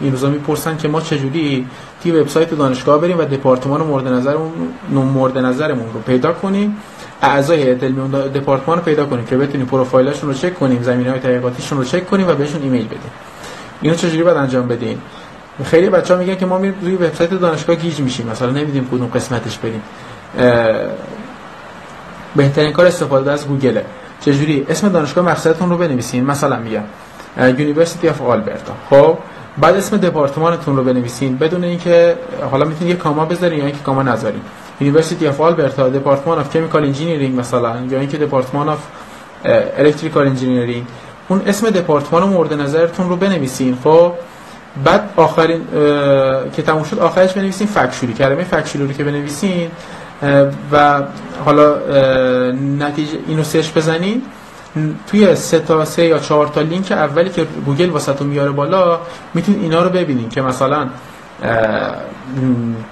این روزا می‌پرسن که ما چجوری توی وبسایت دانشگاه بریم و دپارتمان مورد نظرمون مورد نظرمون رو پیدا کنیم. اعضای هیئت علمی دپارتمان رو پیدا کنیم که بتونیم پروفایلشون رو چک کنیم زمینه‌های تحقیقاتیشون رو چک کنیم و بهشون ایمیل بدیم. اینو چجوری باید انجام بدیم خیلی بچه‌ها میگن که ما میریم روی وبسایت دانشگاه گیج میشیم مثلا نمیدونیم کدوم قسمتش بریم. بهترین کار استفاده از گوگله. چجوری؟ اسم دانشگاه مقصدتون رو بنویسین. مثلا میگم University of Alberta خب بعد اسم دپارتمانتون رو بنویسین. بدون اینکه حالا می‌تونید یه comma بذارین یا اینکه comma نذارین. University of Alberta Department of Chemical Engineering مثلا یا اینکه Department of Electrical Engineering اون اسم دپارتمان مورد نظرتون رو بنویسین. خب بعد آخرین که تموم شد آخرش بنویسین faculty. کلمه faculty رو که بنویسین و حالا نتیجه اینو سرچ بزنین. توی سه تا سه یا چهار تا لینک اولی که گوگل واسهتون میاره بالا می‌تونید اینا رو ببینین که مثلا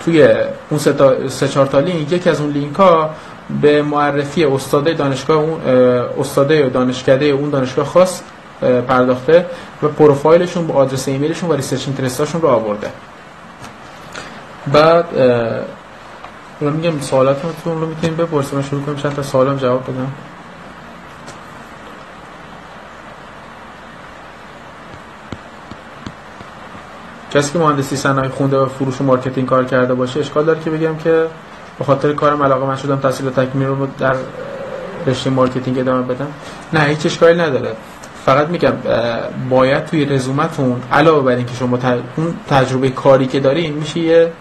توی اون سه تا سه چهار تا لینک یکی از اون لینک ها به معرفی استاد دانشگاه اون استاد دانشکده اون دانشگاه خاص پرداخته و پروفایلشون با آدرس ایمیلشون و research interest اشون رو آورده. بعد حالا میگم سوالاتتون رو می‌تونیم بپرسیم. من شروع کنیم چند تا سوالم جواب بدم. کسی که مهندسی صنایع خونده و فروش و marketing کار کرده باشه اشکال داره که بگم که به خاطر کارم علاقه‌مند شدم تحصیلات تکمیلی رو در رشته marketing ادامه بدم. نه هیچ اشکالی نداره. فقط میگم باید توی رزومتون علاوه بر اینکه شما تجربه کاری که دارین میشه یه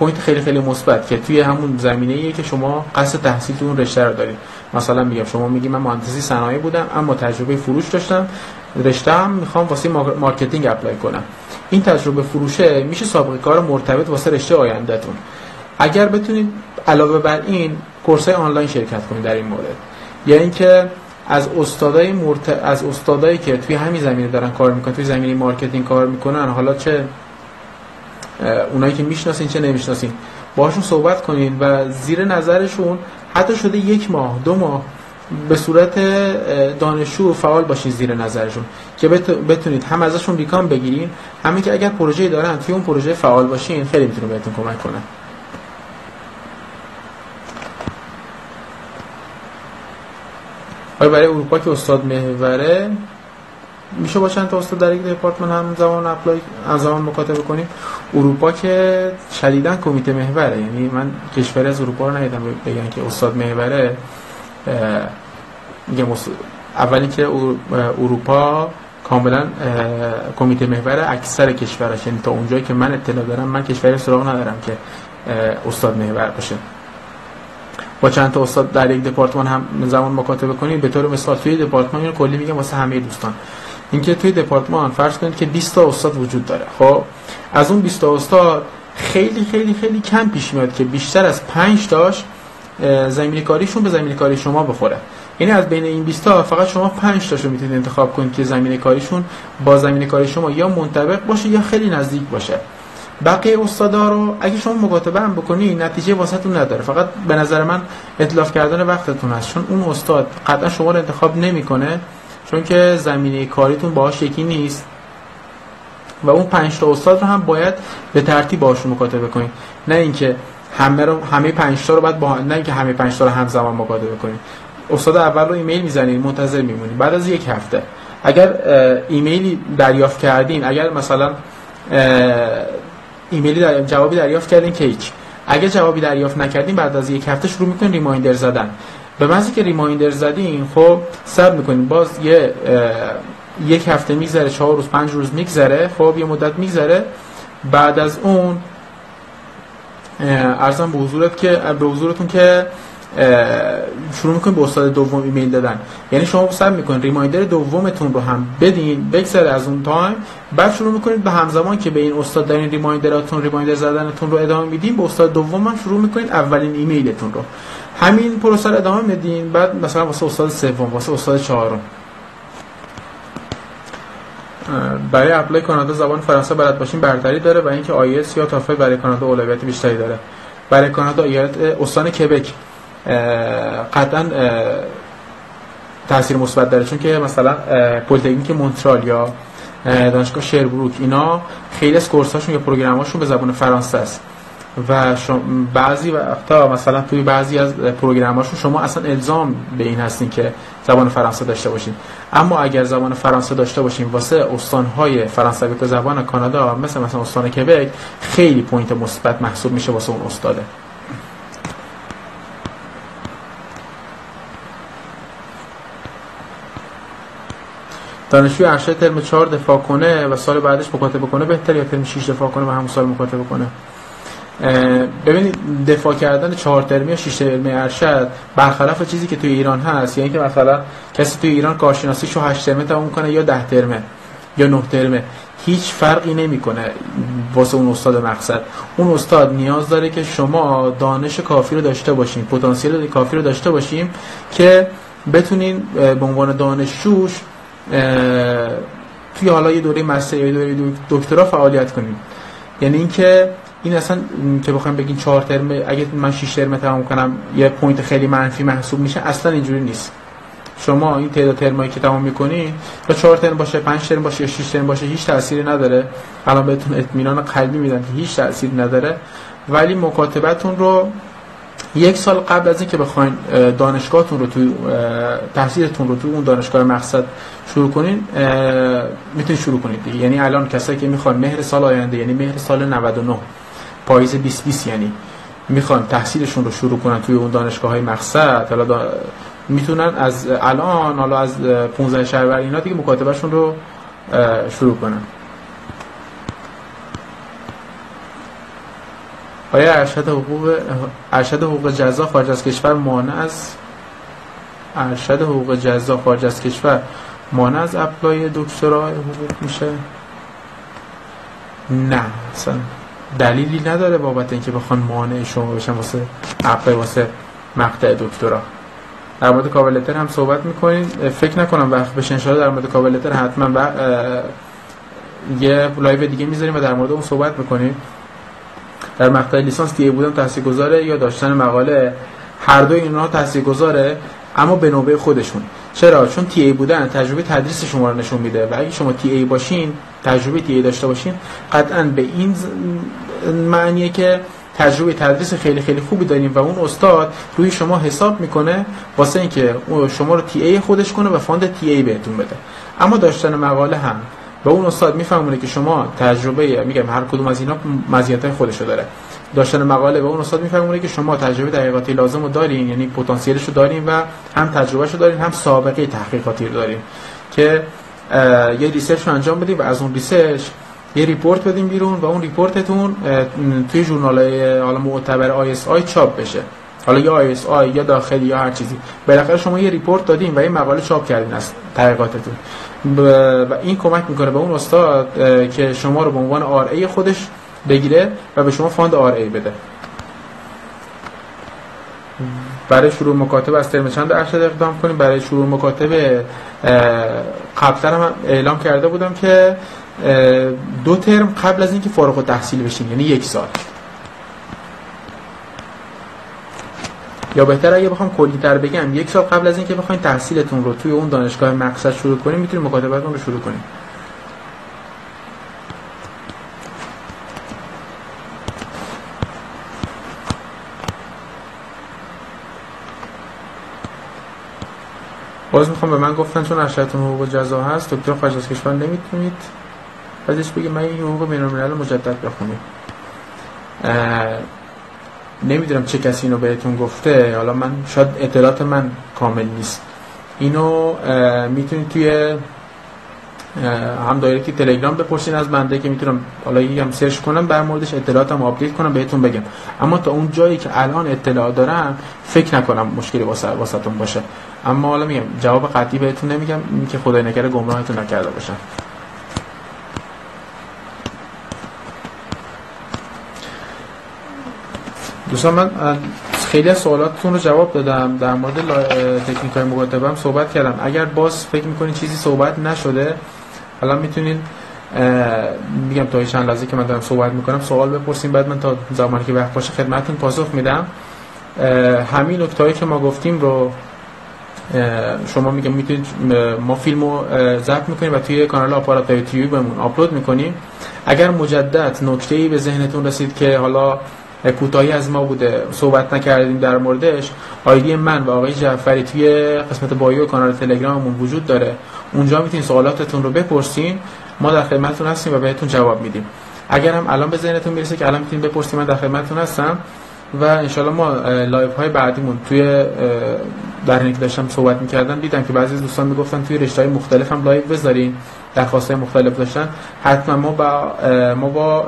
point خیلی خیلی مثبت که توی همون زمینه ایه که شما قصد تحصیل تو اون رشته رو دارید. مثلا میگم شما میگی من مهندسی صنایع بودم اما تجربه فروش داشتم رشته هم می‌خوام واسه marketing apply کنم. این تجربه فروشه میشه سابقه کار مرتبط واسه رشته آیندهتون. اگر بتونید علاوه بر این course آنلاین شرکت کنید در این مورد. یعنی اینکه از استادای مرت... از استادایی که توی همین زمینه دارن کار می‌کنن توی زمینه marketing کار می‌کنن حالا چه اونایی که می‌شناسین چه نمی‌شناسین. باشون صحبت کنین و زیر نظرشون حتی شده یک ماه دو ماه به صورت دانشجو فعال باشین زیر نظرشون که بتونید هم ازشون بیکام بگیرین. همین که اگر پروژه دارن توی اون پروژه فعال باشین خیلی می‌تونه بهتون کمک کنه. آیا برای اروپا که استاد محوره؟ میشه با چند تا استاد در یک دپارتمان هم زمان اپلای هم زمان مکاتبه کنیم. اروپا که شدیدا کمیته محوره. یعنی من کشوری از اروپا رو ندیدم بگن که استاد محوره. میگم اولی که اروپا کاملا کمیته محور اکثر کشورش. یعنی تا اونجایی که من اطلاع دارم من کشوری سراغ ندارم که استاد محور باشه. با چند تا استاد در یک دپارتمان هم زمان مکاتبه کنید به طور مثال توی دپارتمان کلی میگم واسه همه دوستان. اینکه توی دپارتمان فرض کنید که 20 تا استاد وجود داره. خب از اون 20 تا استاد خیلی خیلی خیلی کم پیش میاد که بیشتر از 5 تاش زمینی کاریشون به زمینی کاری شما بخوره. یعنی از بین این 20 تا فقط شما 5 تاشو می‌تونید انتخاب کنید که زمینه کاریشون با زمینه کاری شما یا منطبق باشه یا خیلی نزدیک باشه. بقیه استادا رو اگه شما مکاتبه هم بکنی نتیجه واسهتون نداره. فقط به نظر من اتلاف کردن وقتتون هست. چون اون استاد قطعا شما رو انتخاب نمی‌کنه. چون که زمینه کاریتون باهاش یکی نیست. و اون پنج تا استاد رو هم باید به ترتیب باشون مکاتبه کنید نه اینکه همه رو همه پنج تا رو بعد با نه اینکه همه پنج تا رو همزمان مکاتبه کنید استاد اول رو ایمیل می‌زنید منتظر میمونید بعد از یک هفته. اگر ایمیلی دریافت کردین اگر مثلا ایمیلی در... جوابی دریافت کردین که هیچ اگر جوابی دریافت نکردین بعد از یک هفته شروع می‌کنین ریمایندر زدن. به محضی که ریمایندر زدین خب صبر می‌کنین باز یه یک هفته میگذره چهار روز پنج روز میگذره خب یه مدت میگذره. بعد از اون عرضم به حضورت که به حضورتون که شروع می‌کنید به استاد دوم ایمیل دادن. یعنی شما سعی می‌کنید reminder دومتون رو هم بدین بگذره از اون تایم. بعد شروع می‌کنید به همزمان که به این استاد در این reminder اتون reminder زدنتون رو ادامه میدین. به استاد دوم هم شروع می‌کنید اولین ایمیلتون رو. همین پروسه رو ادامه میدین بعد مثلا واسه استاد سوم واسه استاد چهارم. برای apply کانادا زبان فرانسه بلد باشین برتری داره و اینکه آیلتس یا تافل برای کانادا اولویت بیشتری داره. برای کانادا ایالت استان کبک قطعا تاثیر مثبت داره. چون که مثلا پلیتکنیک مونترال یا دانشگاه شربروک اینا خیلی از course اشون یا program اشون به زبان فرانسه است. و بعضی وقتا مثلا توی بعضی از program اشون شما اصلا الزام به این هستین که زبان فرانسه داشته باشین. اما اگر زبان فرانسه داشته باشین واسه استانهای فرانسوی که زبان کانادا مثل مثلا استان کبک خیلی پوینت مثبت محسوب میشه واسه اون استاده. دانشجوی ارشد ترم 4 دفاع کنه و سال بعدش مکاتبه کنه بهتر یا ترم 6 دفاع کنه و همون سال مکاتبه کنه؟ ببینید دفاع کردن چهار ترمی یا 6 ترمی ارشد برخلاف چیزی که توی ایران هست یعنی که مثلا کسی توی ایران کارشناسیشو 8 ترمه تموم کنه یا 10 ترمه یا 9 ترمه هیچ فرقی نمی‌کنه واسه اون استاد مقصد. اون استاد نیاز داره که شما دانش کافی رو داشته باشین پتانسیل کافی رو داشته باشیم که بتونین به عنوان دانشجوش توی حالا یه دوره مستر یا دوره دکترا فعالیت کنیم یعنی اینکه این اصلا که بخوام بگین چهار ترم اگه من 6 ترم تمام کنم یه point خیلی منفی محسوب میشه اصلا اینجوری نیست. شما این تعداد ترمایی که تمام می‌کنین یا 4 ترم باشه 5 ترم باشه یا 6 ترم باشه هیچ تأثیری نداره. الان بهتون اطمینان قلبی میدم که هیچ تأثیری نداره. ولی مکاتبتون رو یک سال قبل از اینکه بخواین دانشگاهتون رو توی تحصیلتون رو توی اون دانشگاه مقصد شروع کنین می‌تونید شروع کنید. یعنی الان کسایی که می‌خوان مهر سال آینده یعنی مهر سال 99 پاییز 2020 یعنی می‌خوان تحصیلشون رو شروع کنن توی اون دانشگاه های مقصد حالا دا... می‌تونن از الان حالا از 15 شهریور اینا دیگه مکاتبهشون رو شروع کنن. آیا ارشد حقوق ارشد حقوق جزا خارج از کشور مانع از ارشد حقوق جزا خارج از کشور مانع از apply دکترا حقوق میشه؟ نه اصلا. دلیلی نداره بابت اینکه بخوان مانع شما بشن واسه apply واسه مقطع دکترا. در مورد cover letter هم صحبت می‌کنین. فکر نکنم وقت بشه انشاءالله در مورد cover letter حتما یه live دیگه می‌ذاریم و در مورد اون صحبت می‌کنیم در مقطع لیسانس TA بودن تاثیرگذاره یا داشتن مقاله. هر دو اینا تاثیرگذاره. اما به نوبه خودشون. چرا؟ چون TA بودن تجربه تدریس شما رو نشون میده و اگه شما TA باشین تجربه TA داشته باشین قطعا به این معنیه که تجربه تدریس خیلی خیلی خوبی داریم و اون استاد روی شما حساب می‌کنه واسه اینکه شما رو TA خودش کنه و fund TA بهتون بده. اما داشتن مقاله هم. و اون استاد میفهمونه که شما تجربه میگم هر کدوم از اینا مزیت‌های خودشو داره. داشتن مقاله و اون استاد میفهمونه که شما تجربه تحقیقاتی لازم رو دارین یعنی پتانسیلش رو دارین و هم تجربهش رو دارین هم سابقه تحقیقاتی رو دارین. که یه research رو انجام بدیم و از اون research یه report بدیم بیرون و اون report تون توی ژورنال حالا معتبر ISI چاپ بشه. حالا یا ISI یا داخلی یا هر چیزی. بالاخره شما یه report دادین و یه مقاله چاپ کردین از تحقیقاتتون. و این کمک می‌کنه به اون استاد که شما رو به عنوان RA خودش بگیره و به شما fund RA بده. برای شروع مکاتبه از ترم چند ارشد اقدام کنیم؟ برای شروع مکاتبه قبلا هم اعلام کرده بودم که دو ترم قبل از اینکه فارغ التحصیل بشین یعنی یک سال. یا بهتر اگه بخوام کلی تر بگم یک سال قبل از اینکه بخواید تحصیلتون رو توی اون دانشگاه مقصد شروع کنیم می‌تونید مکاتبه‌تون رو شروع کنیم. باز می‌خوام به من گفتن چون ارشدتون حقوق جزا هست دکتر خارج از کشور نمی‌تونید بعدش بگه من این حقوق بین الملل مجدد بخونیم نمی‌دونم چه کسی اینو بهتون گفته. حالا من شاید اطلاعات من کامل نیست. اینو می‌تونید توی هم direct تلگرام بپرسین از بنده که می‌تونم حالا یکم search کنم بر موردش اطلاعاتم update کنم بهتون بگم. اما تا اون جایی که الان اطلاع دارم فکر نکنم مشکلی واسه واسهتون باشه. اما حالا میگم جواب قطعی بهتون نمیگم که خدای نکرده گمراهتون نکرده باشم دوستان من خیلی از سوالاتتون رو جواب دادم. در مورد تکنیک های مکاتبه هم صحبت کردم. اگر باز فکر می‌کنید چیزی صحبت نشده حالا می‌تونید میگم تا چند لحظه که من دارم صحبت می‌کنم سوال بپرسیم بعد من تا زمانی که وقت باشه خدمتتون پاسخ میدم. همین نکته که ما گفتیم رو شما میگم می‌تونید ما فیلم رو ضبط می‌کنیم و توی کانال آپارات یوتیوب بمون آپلود می‌کنیم. اگر مجدد نکته ای به ذهنتون رسید که حالا کوتاهی از ما بوده. صحبت نکردیم در موردش. آیدی من و آقای جعفری توی قسمت بایو کانال تلگراممون وجود داره. اونجا می‌تونید سوالاتتون رو بپرسین. ما در خدمتتون هستیم و بهتون جواب میدیم. اگر هم الان به ذهنتون می‌رسه که الان می‌تونید بپرسید من در خدمتتون هستم و انشالله ما live های بعدیمون توی در که داشتم صحبت می‌کردم دیدم که بعضی دوستان می‌گفتن توی رشته های مختلف هم live بذارین. درخواست مختلف داشتن. حتما ما با ما با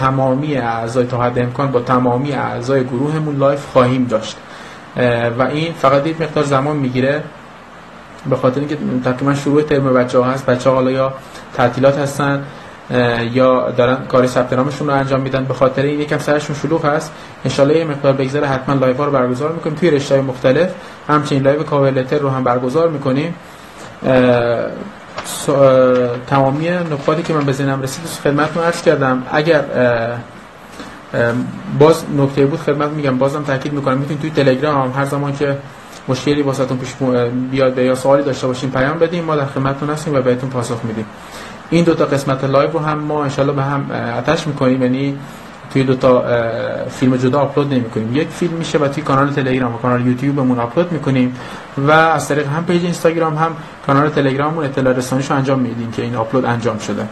تمامی اعضای تا حد امکان با تمامی اعضای گروهمون live خواهیم داشت. و این فقط یک مقدار زمان می‌گیره. به خاطر اینکه تقریبا شروع ترم بچه ها هست. بچه ها حالا یا تعطیلات هستن یا دارن کار ثبت نامشون رو انجام میدن. به خاطر این یکم سرشون شلوغ هست. ان یه مقدار بگذره. حتما live رو برگزار می‌کنیم. توی رشته مختلف همچنین live cover letter رو هم برگزار می‌کنیم. تمامی نکاتی که من به ذهنم رسید خدمتتون عرض کردم. اگر باز نکته بود خدمت میگم. بازم تاکید می‌کنم. می‌تونید توی تلگرام هر زمان که مشکلی واسهتون پیش بیاد یا سوالی داشته باشین پیام بدیم ما در خدمتتون هستیم و بهتون پاسخ میدیم. این دو تا قسمت live رو هم ما انشالله به هم attach می‌کنیم. یعنی توی دو تا فیلم جدا آپلود نمی‌کنیم. یک فیلم میشه و توی کانال تلگرام و کانال یوتیوبمون آپلود می‌کنیم و از طریق هم page اینستاگرام هم کانال تلگراممون اطلاع رسانیشو انجام میدیم که این آپلود انجام شده.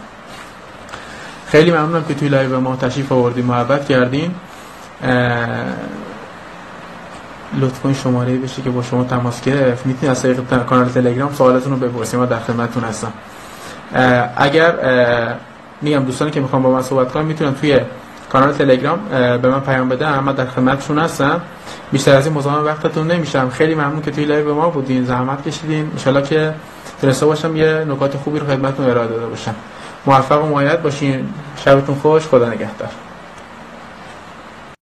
خیلی ممنونم که توی live ما تشریف آوردین. محبت کردین. لطف کنید شماره بشه که با شما تماس گرفت. می‌تونید از طریق کانال تلگرام سوالتون رو بپرسید ما در خدمتتون هستم. اگر میگم دوستانی که می‌خوام با من صحبت کنم می‌تونن توی کانال تلگرام به من پیام بده. اما در خدمتشون هستم. بیشتر از این مزاحم وقتتون نمیشم. خیلی ممنون که توی live ما بودین. زحمت کشیدین. ان که تونسته باشم یه نکات خوبی رو خدمتتون ارائه داده باشم. موفق و موفق باشین. شبتون خوش. خدا نگهدار.